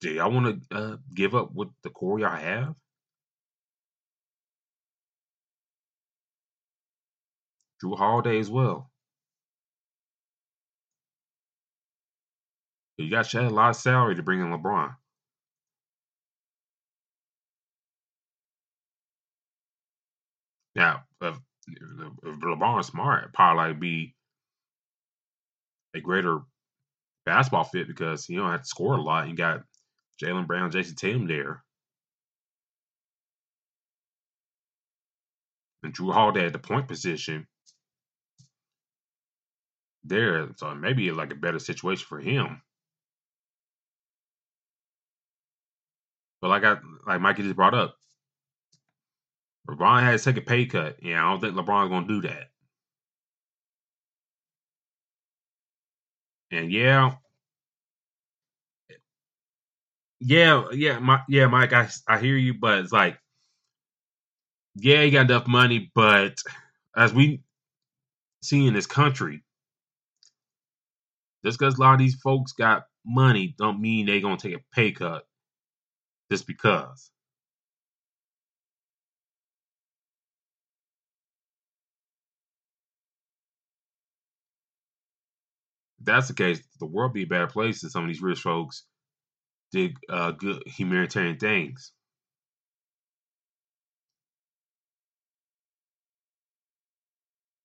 do y'all want to uh, give up with the core y'all have? Jrue Holiday as well. You got to shed a lot of salary to bring in LeBron. Now, if, if LeBron's smart, probably be a greater basketball fit because you don't have to score a lot. You got Jaylen Brown, Jayson Tatum there. And Jrue Holiday at the point position there. So maybe like a better situation for him. But like I like Mikey just brought up, LeBron had to take a pay cut. Yeah, I don't think LeBron's gonna do that. And yeah, yeah, yeah, my, yeah, Mike, I I hear you, but it's like, yeah, you got enough money, but as we see in this country, just because a lot of these folks got money, don't mean they gonna take a pay cut just because. That's the case, the world be a better place if some of these rich folks did uh, good humanitarian things.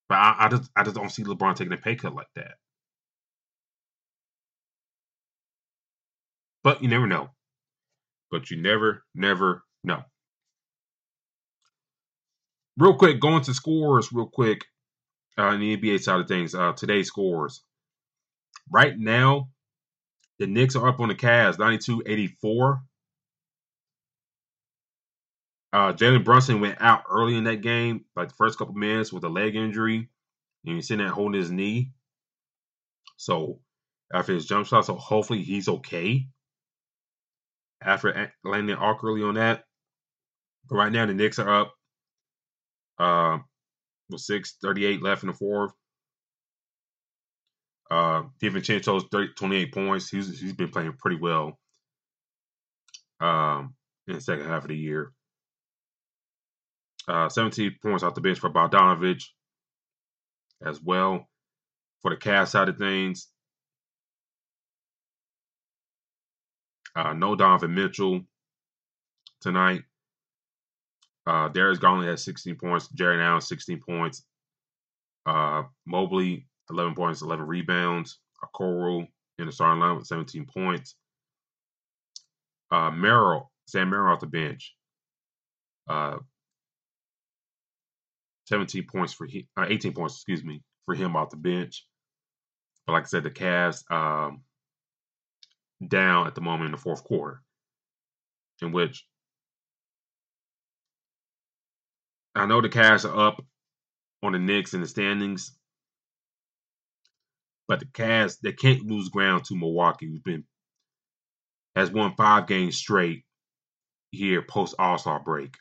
But I, I just I just don't see LeBron taking a pay cut like that. But you never know. But you never, never know. Real quick, going to scores real quick uh, in the NBA side of things. Uh, today's scores. Right now, the Knicks are up on the Cavs, 92-84. Uh, Jalen Brunson went out early in that game, like the first couple minutes with a leg injury. And he's sitting there holding his knee. So after his jump shot, so hopefully he's okay. After landing awkwardly on that. But right now the Knicks are up. Uh, with 6.38 left in the fourth. Uh, DiVincenzo's 30, 28 points. He's he's been playing pretty well. Um, in the second half of the year. Uh, 17 points off the bench for Bogdanovic as well. For the Cavs side of things, uh, no Donovan Mitchell tonight. Uh, Darius Garland has 16 points. Jarrett Allen 16 points. Uh, Mobley 11 points, 11 rebounds. Okoro in the starting line with 17 points. Uh, Merrill, Sam Merrill off the bench. Uh, 17 points for him, uh, 18 points, excuse me, for him off the bench. But like I said, the Cavs um, down at the moment in the fourth quarter, in which I know the Cavs are up on the Knicks in the standings, but the Cavs they can't lose ground to Milwaukee, who's been has won five games straight here post All Star break.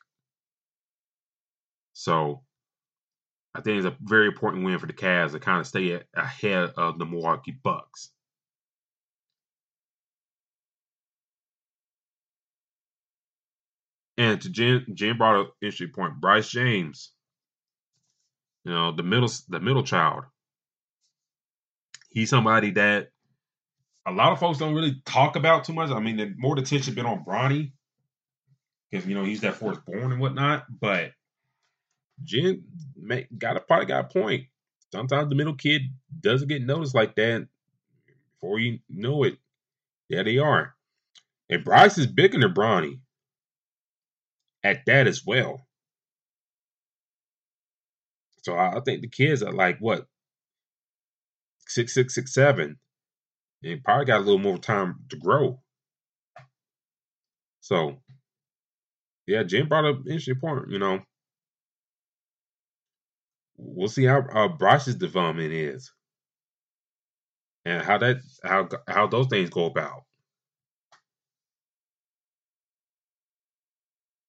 So I think it's a very important win for the Cavs to kind of stay ahead of the Milwaukee Bucks. And to Jen, Jen brought up an interesting point. Bryce James, you know, the middle, the middle child. He's somebody that a lot of folks don't really talk about too much. I mean, the more attention been on Bronny because you know he's that fourth born and whatnot. But Jen got a probably got a point. Sometimes the middle kid doesn't get noticed like that. Before you know it, there they are. And Bryce is bigger than Bronny at that as well. So I, think the kids are like what six, six, six, seven. And probably got a little more time to grow. So yeah, Jim brought up an interesting point, you know. We'll see how uh, Bryce's development is. And how that how how those things go about.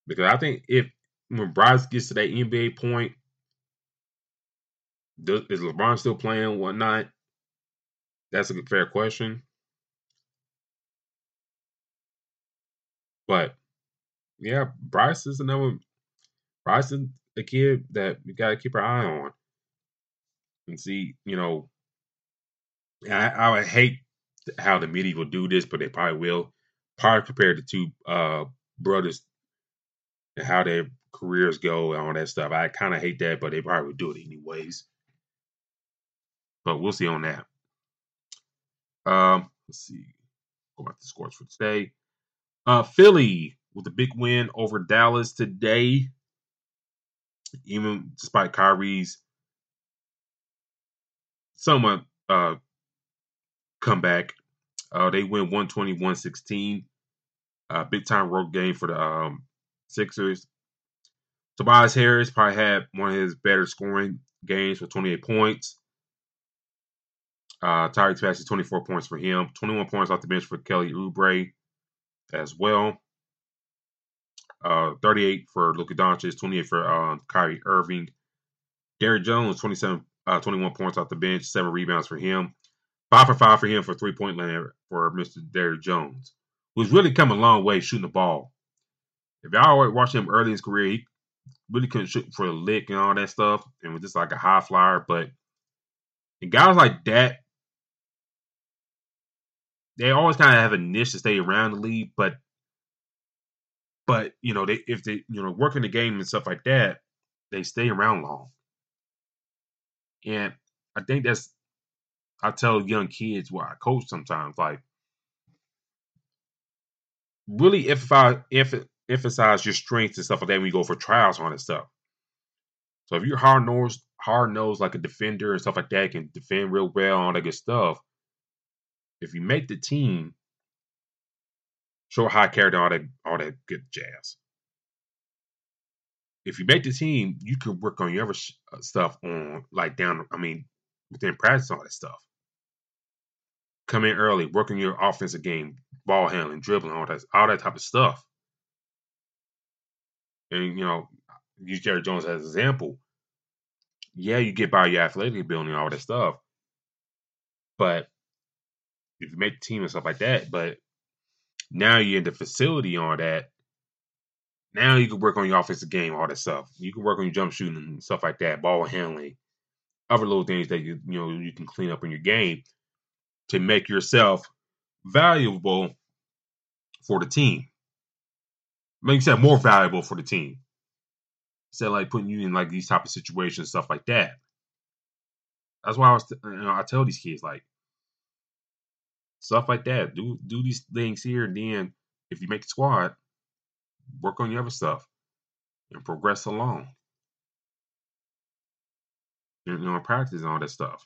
Because I think if when Bryce gets to that NBA point, does, is LeBron still playing whatnot? That's a fair question. But yeah, Bryce is another Bryce is a kid that we gotta keep our eye on and see, you know. I, I would hate how the media will do this, but they probably will. Probably compare the two uh, brothers and how their careers go and all that stuff. I kind of hate that, but they probably would do it anyways. But we'll see on that. Um, let's see. Go back to the scores for today. Uh, Philly with a big win over Dallas today. Even despite Kyrie's somewhat uh, comeback, uh, they win 120 116. Uh, big time road game for the um, Sixers. Tobias Harris probably had one of his better scoring games with 28 points. Uh, Maxey, 24 points for him. 21 points off the bench for Kelly Oubre as well. Uh, 38 for Luka Doncic, 28 for uh, Kyrie Irving. Derrick Jones, 27, uh, 21 points off the bench, seven rebounds for him. Five for five for him for three point land for Mr. Derrick Jones, who's really come a long way shooting the ball. If y'all watched him early in his career, he really couldn't shoot for a lick and all that stuff, and was just like a high flyer. But and guys like that, they always kind of have a niche to stay around the league, but but you know they if they you know work in the game and stuff like that, they stay around long. And I think that's I tell young kids where I coach sometimes like really if I if emphasize your strengths and stuff like that when you go for trials on and stuff. So if you're hard nosed, hard nosed like a defender and stuff like that, can defend real well, all that good stuff. If you make the team, show high character, all that, all that good jazz. If you make the team, you can work on your other uh, stuff on like down. I mean, within practice, all that stuff. Come in early, work on your offensive game, ball handling, dribbling, all that, all that type of stuff and you know, use Jerry Jones as an example. Yeah, you get by your athletic ability and all that stuff, but if you make the team and stuff like that, but now you're in the facility on that. Now you can work on your offensive game, all that stuff. You can work on your jump shooting and stuff like that, ball handling, other little things that you you know you can clean up in your game to make yourself valuable for the team make yourself more valuable for the team. Instead of like putting you in like these type of situations, stuff like that. That's why I was, you know, I tell these kids like stuff like that. Do do these things here, and then if you make the squad, work on your other stuff and progress along. You know, practice and all that stuff.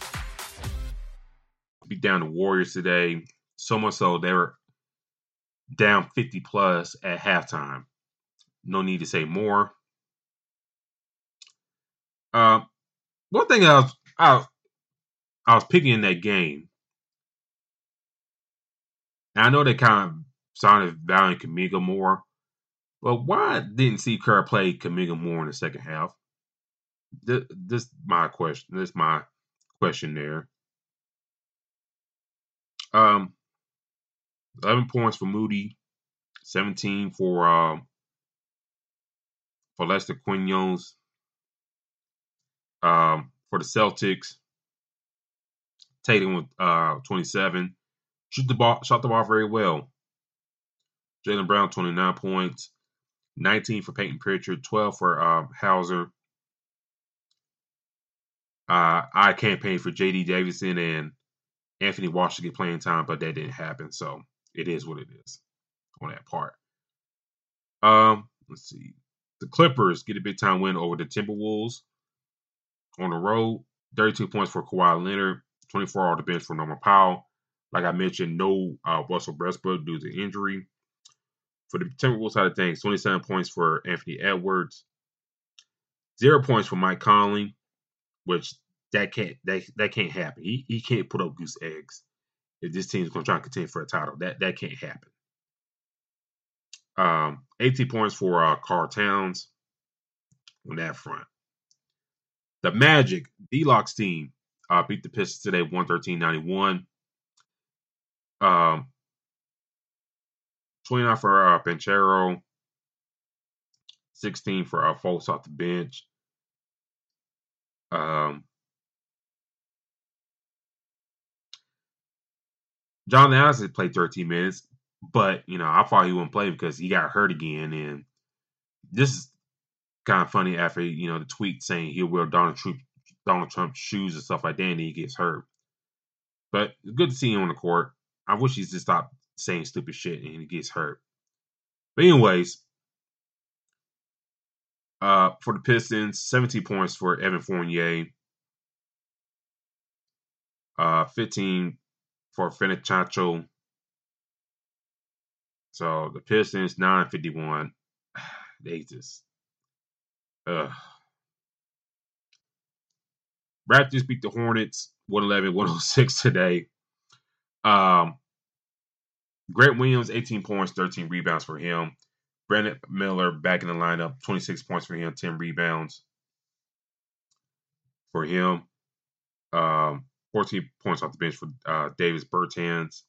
Beat down the Warriors today. So much so they were down 50 plus at halftime. No need to say more. Uh, one thing I was I, I was picking in that game. And I know they kind of started valuing Kuminga more, but why didn't Steve Kerr play Kuminga more in the second half? This, this my question. This is my question there. Um, eleven points for Moody, seventeen for um for Lester Quinones. Um, for the Celtics, Tatum with uh 27, shoot the ball, shot the ball very well. Jaylen Brown, 29 points, 19 for Payton Pritchard, 12 for uh, Hauser. Uh, I campaigned for J.D. Davison and Anthony Washington playing time, but that didn't happen. So it is what it is on that part. Um, let's see. The Clippers get a big time win over the Timberwolves on the road. 32 points for Kawhi Leonard, 24 off the bench for Norman Powell. Like I mentioned, no uh, Russell Westbrook due to injury. For the Timberwolves side of things, 27 points for Anthony Edwards, zero points for Mike Conley, which that can't that, that can't happen. He he can't put up goose eggs if this team's going to try and contend for a title. That that can't happen. Um, 18 points for uh, Karl Towns on that front. The Magic, D-Locks team, uh, beat the Pistons today 113-91. Um, 29 for uh, Banchero, 16 for uh, folks off the bench. Um, John Adams played 13 minutes, but you know I thought he wouldn't play because he got hurt again, and this is kind of funny after you know the tweet saying he'll wear Donald Trump Donald Trump's shoes and stuff like that, and he gets hurt. But good to see him on the court. I wish he's just stopped saying stupid shit and he gets hurt. But anyways, uh, for the Pistons, 17 points for Evan Fournier, uh, 15 for Fontecchio. So the Pistons, 951. [sighs] They just, uh. Raptors beat the Hornets 111 106 today. Um, Grant Williams, 18 points, 13 rebounds for him. Brandon Miller back in the lineup, 26 points for him, 10 rebounds for him. Um, 14 points off the bench for uh, Davis Bertans.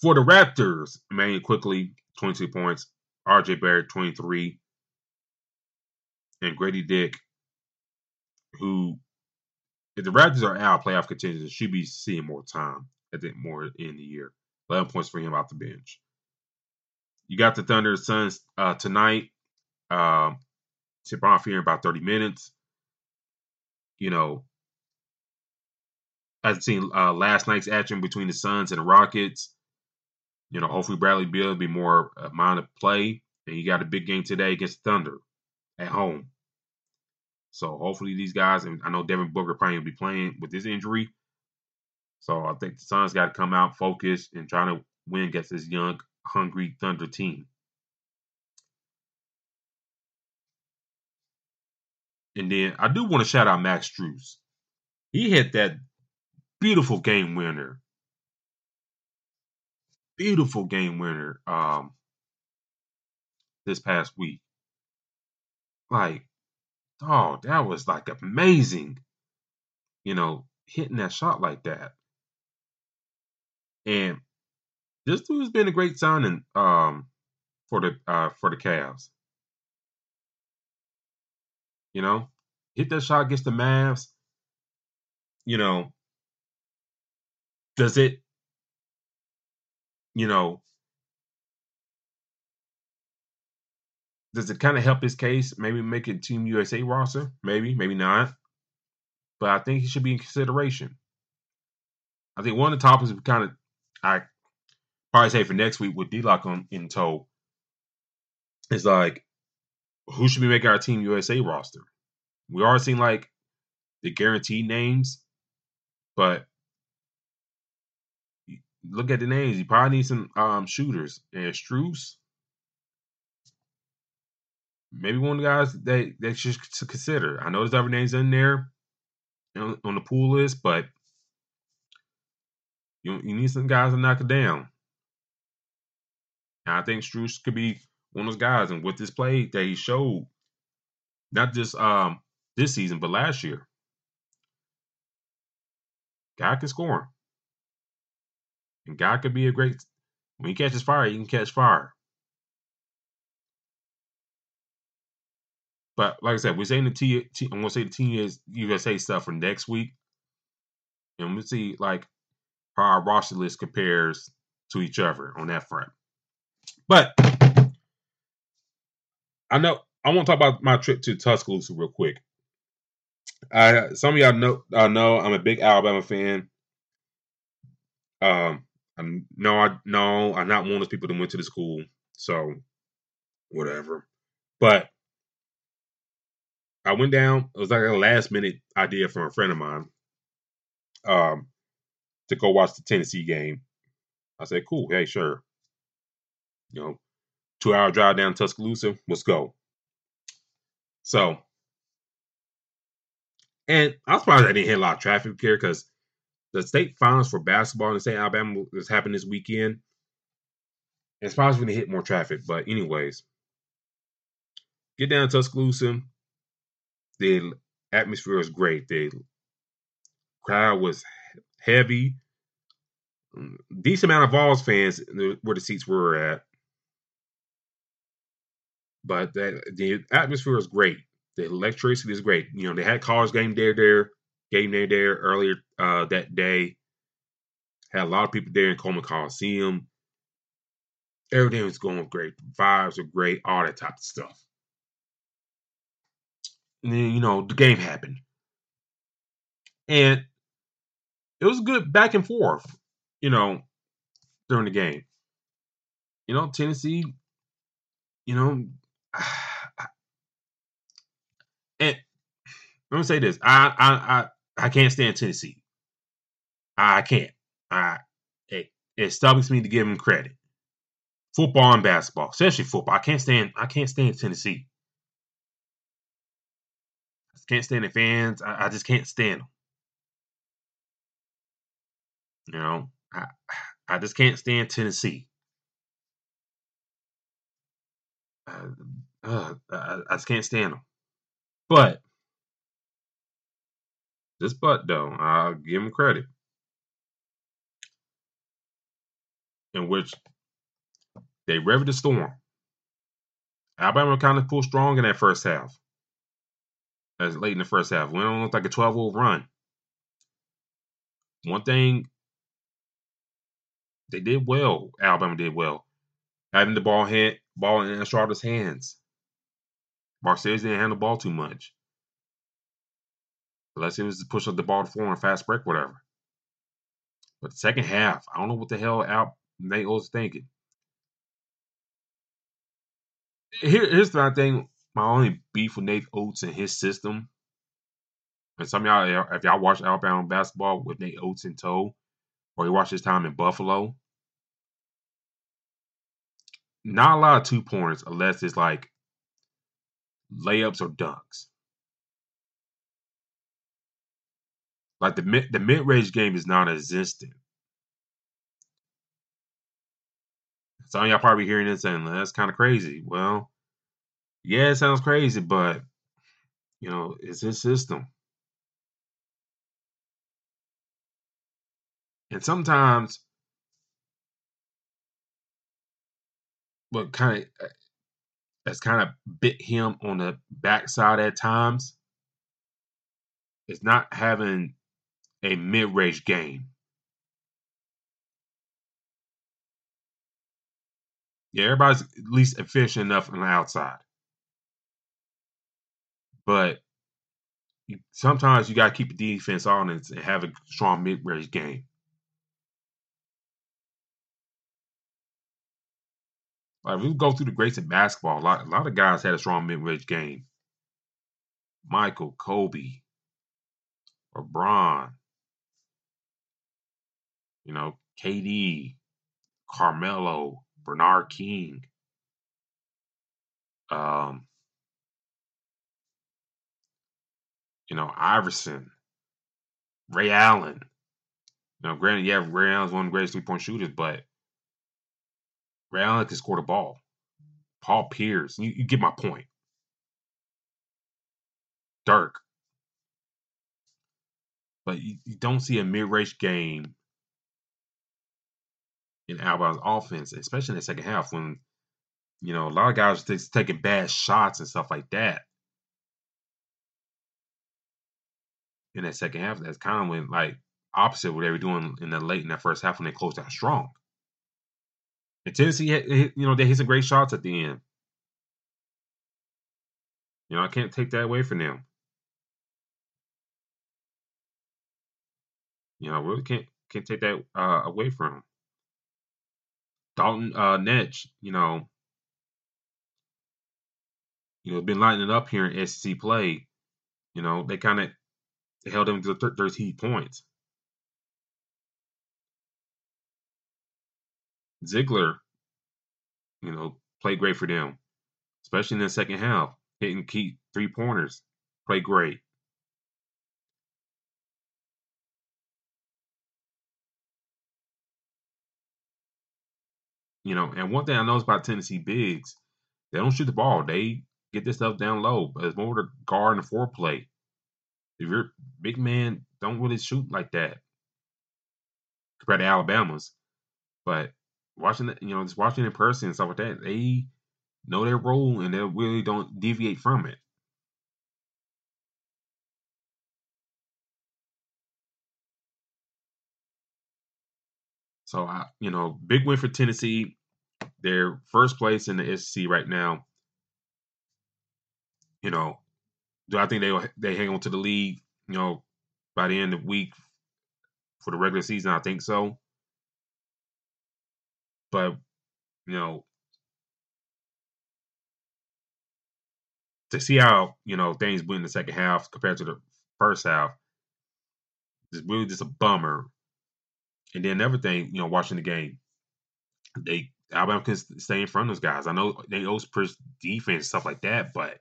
For the Raptors, Immanuel Quickley 22 points. RJ Barrett, 23. And Gradey Dick, who, if the Raptors are out playoff contenders, should be seeing more time, I think, more in the year. 11 points for him off the bench. You got the Thunder Suns uh, tonight. Um, tip off here in about 30 minutes. You know, I've seen uh, last night's action between the Suns and the Rockets. You know, hopefully Bradley Beal will be more amount of play. And you got a big game today against Thunder at home. So hopefully these guys, and I know Devin Booker probably will be playing with this injury. So I think the Suns got to come out, focused and trying to win against this young, hungry Thunder team. And then I do want to shout out Max Strus. He hit that beautiful game winner. Beautiful game winner um this past week. Like, oh, that was like amazing. You know, hitting that shot like that. And this dude's been a great signing um, for the uh, for the Cavs. You know, hit that shot against the Mavs. You know, does it? You know, does it kind of help his case? Maybe make it Team USA roster. Maybe, maybe not. But I think he should be in consideration. I think one of the topics we kind of I probably say for next week with D Lock on in tow is like who should be making our Team USA roster? We are seeing like the guaranteed names, but look at the names. You probably need some um, shooters. And Strus, maybe one of the guys that they should consider. I know there's other names in there on, on the pool list, but you, you need some guys to knock it down. And I think Strus could be one of those guys. And with this play that he showed, not just um this season, but last year, guy can score. And guy could be a great. When he catches fire, he can catch fire. But like I said, we're saying the T, T I'm gonna say the Team USA stuff for next week, and we'll see like how our roster list compares to each other on that front. But I know I want to talk about my trip to Tuscaloosa real quick. I some of y'all know I know I'm a big Alabama fan. Um, I'm no, I no, I'm not one of those people that went to the school, so whatever. But I went down. It was like a last minute idea from a friend of mine. Um, to go watch the Tennessee game. I said, "Cool, hey, sure." You know, two hour drive down Tuscaloosa. Let's go. So, and I was surprised I didn't hit a lot of traffic here because the state finals for basketball in the state of Alabama is happening this weekend. It's probably going to hit more traffic, but anyways, get down to Tuscaloosa. The atmosphere was great. The crowd was heavy. Mm, decent amount of Vols fans where the seats were at. But that, the atmosphere is great. The electricity is great. You know, they had college game day there, game day there earlier uh, that day. Had a lot of people there in Coleman Coliseum. Everything was going great. The vibes were great, all that type of stuff. And then, you know, the game happened. And it was good back and forth, you know, during the game. You know, Tennessee, you know, [sighs] and let me say this: I I I, can't stand Tennessee. I can't. I it, it me to give them credit. Football and basketball, especially football. I can't stand. I can't stand Tennessee. I can't stand the fans. I, I just can't stand them. You know, I I just can't stand Tennessee. Uh, uh, I, I just can't stand them. But this but though, I'll give him credit. In which they weathered the storm. Alabama kind of pulled strong in that first half. As late in the first half. Went on like a 12 0 run. One thing they did well. Alabama did well. Having the ball hit ball in Estrada's hands. Marcellus didn't handle the ball too much. Unless it was to push up the ball to four on a fast break, whatever. But the second half, I don't know what the hell Al Nate was thinking. Here, here's the thing. My only beef with Nate Oats and his system. And some y'all, if y'all watch Alabama basketball with Nate Oats in tow, or you watch his time in Buffalo, not a lot of two pointers unless it's like layups or dunks. Like the mid the mid range game is non-existent. Some y'all probably hearing this saying that's kind of crazy. Well, yeah, it sounds crazy, but you know, it's his system. And sometimes what kind of uh, that's kind of bit him on the backside at times is not having a mid-range game. Yeah, everybody's at least efficient enough on the outside. But sometimes you got to keep the defense on and have a strong mid-range game. Like we go through the greats of basketball. A lot, a lot of guys had a strong mid-range game. Michael, Kobe, LeBron, you know, KD, Carmelo, Bernard King, um, you know, Iverson, Ray Allen. You know, granted, yeah, Ray Allen's one of the greatest three-point shooters, but Ray Allen can score the ball. Paul Pierce, you, you get my point. Dirk. But you, you don't see a mid-range game in Alabama's offense, especially in the second half when, you know, a lot of guys are taking bad shots and stuff like that. In that second half, that's kind of when, like, opposite what they were doing in the late in that first half when they closed out strong. And Tennessee, you know, they hit some great shots at the end. You know, I can't take that away from them. You know, I really can't can't take that uh, away from them. Dalton uh, Knecht, you know, you know, been lighting up here in SEC play. You know, they kind of held him to 13 points. Zeigler, you know, played great for them, especially in the second half, hitting key three pointers. Played great. You know, and one thing I know about Tennessee bigs, they don't shoot the ball. They get this stuff down low, but it's more the guard and the foreplay. If you're big man, don't really shoot like that compared to Alabama's. But watching it, you know, just watching in person and stuff like that, they know their role and they really don't deviate from it. So I, you know, big win for Tennessee. They're first place in the SEC right now. You know, do I think they they hang on to the league? You know, by the end of the week for the regular season, I think so. But you know, to see how you know things went in the second half compared to the first half, is really just a bummer. And then everything, you know, watching the game, they Alabama can stay in front of those guys. I know they always push defense stuff like that, but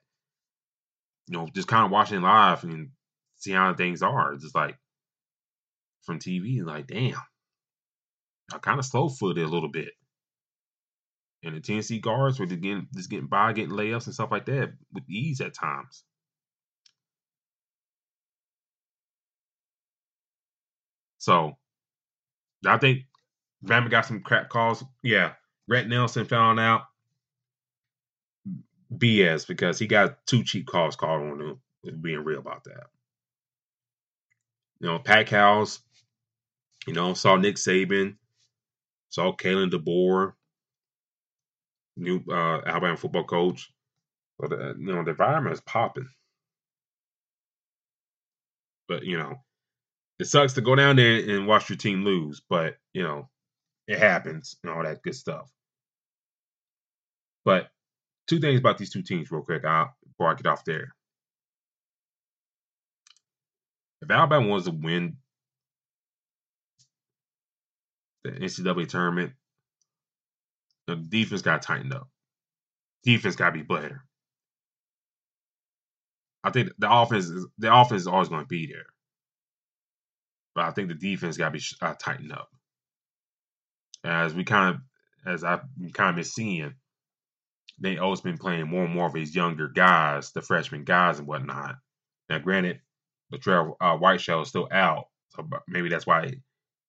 you know, just kind of watching live and see how things are. Just like from TV, like damn, I kind of slow footed a little bit. And the Tennessee guards were just getting just getting by, getting layups and stuff like that with ease at times. So I think Bama got some crap calls. Yeah. Rhett Nelson found out BS because he got two cheap calls called on him. Being real about that. You know, Pack House, you know, saw Nick Saban, saw Kalen DeBoer, new uh, Alabama football coach. But uh, you know, the environment is popping. But you know, it sucks to go down there and watch your team lose, but you know, it happens and all that good stuff. But two things about these two teams, real quick, I'll, before I get off there. If Alabama wants to win the NCAA tournament, the defense got tightened up. Defense got to be better. I think the offense is the offense is always going to be there, but I think the defense got to be uh, tightened up. As we kind of, as I've kind of been seeing, they always been playing more and more of these younger guys, the freshman guys and whatnot. Now, granted, the Trail uh, Wrightsell is still out, so maybe that's why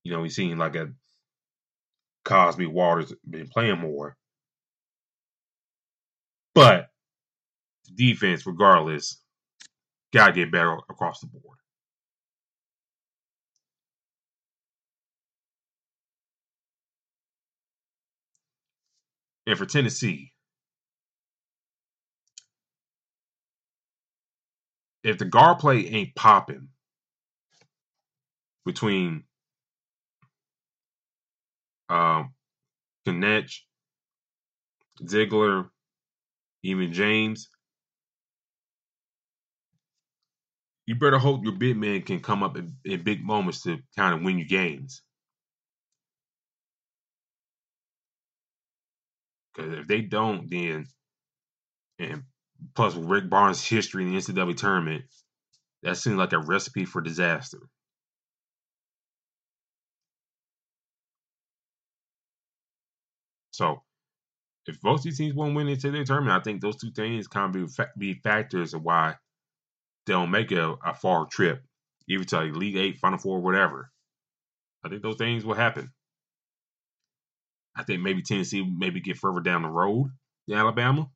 you know he's seeing like a Cosby Waters been playing more. But defense, regardless, gotta get better across the board. And for Tennessee, if the guard play ain't popping between um Knecht, Zeigler, even James, you better hope your big man can come up in, in big moments to kind of win you games. Because if they don't, then and plus Rick Barnes' history in the NCAA tournament, that seems like a recipe for disaster. So, if both these teams won't win the NCAA tournament, I think those two things kind of be, be factors of why they don't make a, a far trip, even to like Elite Eight, Final Four, whatever. I think those things will happen. I think maybe Tennessee maybe get further down the road than Alabama.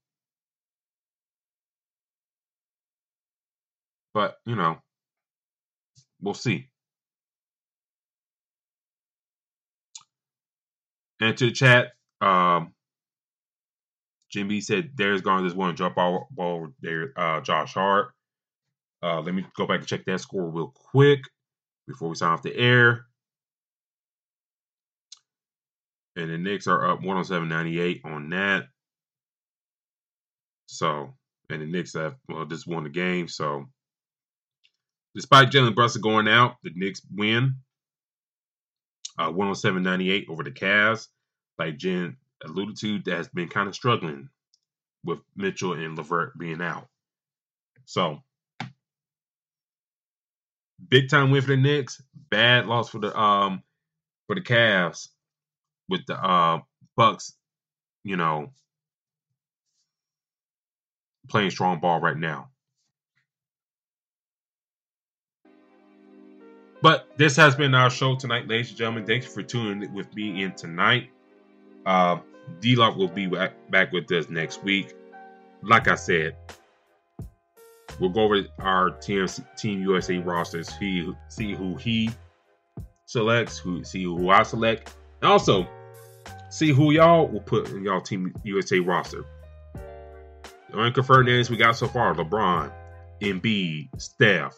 But, you know, we'll see. And to the chat, Um, Jimmy said Darius Garland just want to drop ball, ball there, uh, Josh Hart. Uh, let me go back and check that score real quick before we sign off the air. And the Knicks are up 107.98 on that. So, and the Knicks have well just won the game. So, despite Jalen Brunson going out, the Knicks win uh, 107.98 over the Cavs. Like Jen alluded to, that has been kind of struggling with Mitchell and LeVert being out. So, big time win for the Knicks. Bad loss for the um for the Cavs with the uh Bucks, you know, playing strong ball right now. But this has been our show tonight, ladies and gentlemen. Thanks for tuning with me in tonight. Uh, D Lock will be back with us next week. Like I said, we'll go over our Team, Team USA rosters, see, see who he selects, who see who I select, and also see who y'all will put in y'all Team USA roster. The unconfirmed names we got so far: LeBron, Embiid, Steph,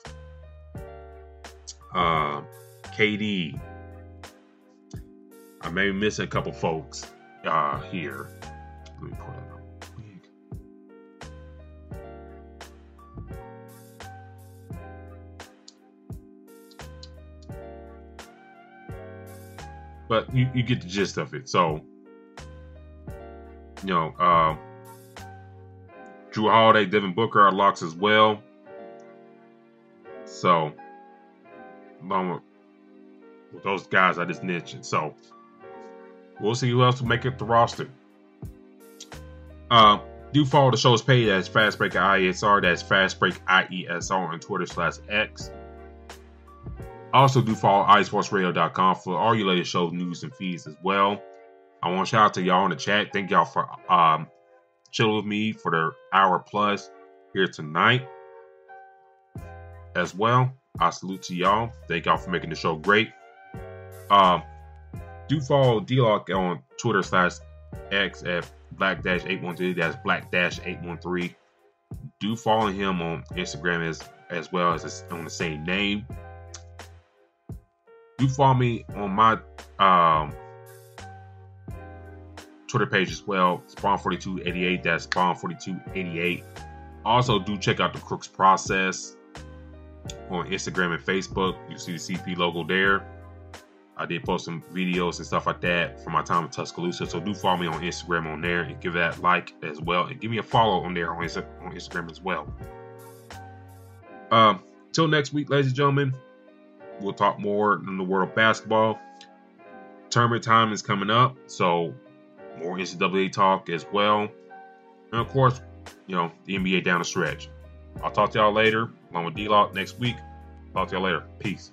uh, KD. I may be missing a couple folks uh, here. Let me pull that But you, you get the gist of it. So, you know, uh, Jrue Holiday, Devin Booker are locks as well. So, along with, with those guys I just mentioned. So, we'll see who else will make it the roster. Uh, do follow the show's page as Fast Break IESR. That's Fast Break IESR on Twitter slash X. Also, do follow iSportsRadio.com for all your latest show news and feeds as well. I want to shout out to y'all in the chat. Thank y'all for um, chilling with me for the hour plus here tonight as well. I salute to y'all. Thank y'all for making the show great. Um, do follow D-Lock on Twitter slash X at Black Dash 813. That's Black Dash 813. Do follow him on Instagram as as well as on the same name. Do follow me on my um Twitter page as well, Spawn4288. That's Spawn4288. Also, do check out the Crooks Process on Instagram and Facebook. You see the CP logo there. I did post some videos and stuff like that from my time in Tuscaloosa. So do follow me on Instagram on there and give that like as well. And give me a follow on there on, Instagram as well. Um, till next week, ladies and gentlemen, we'll talk more in the world of basketball. Tournament time is coming up, so more NCAA talk as well. And of course, you know, the NBA down the stretch. I'll talk to y'all later, along with D Lock next week. Talk to y'all later. Peace.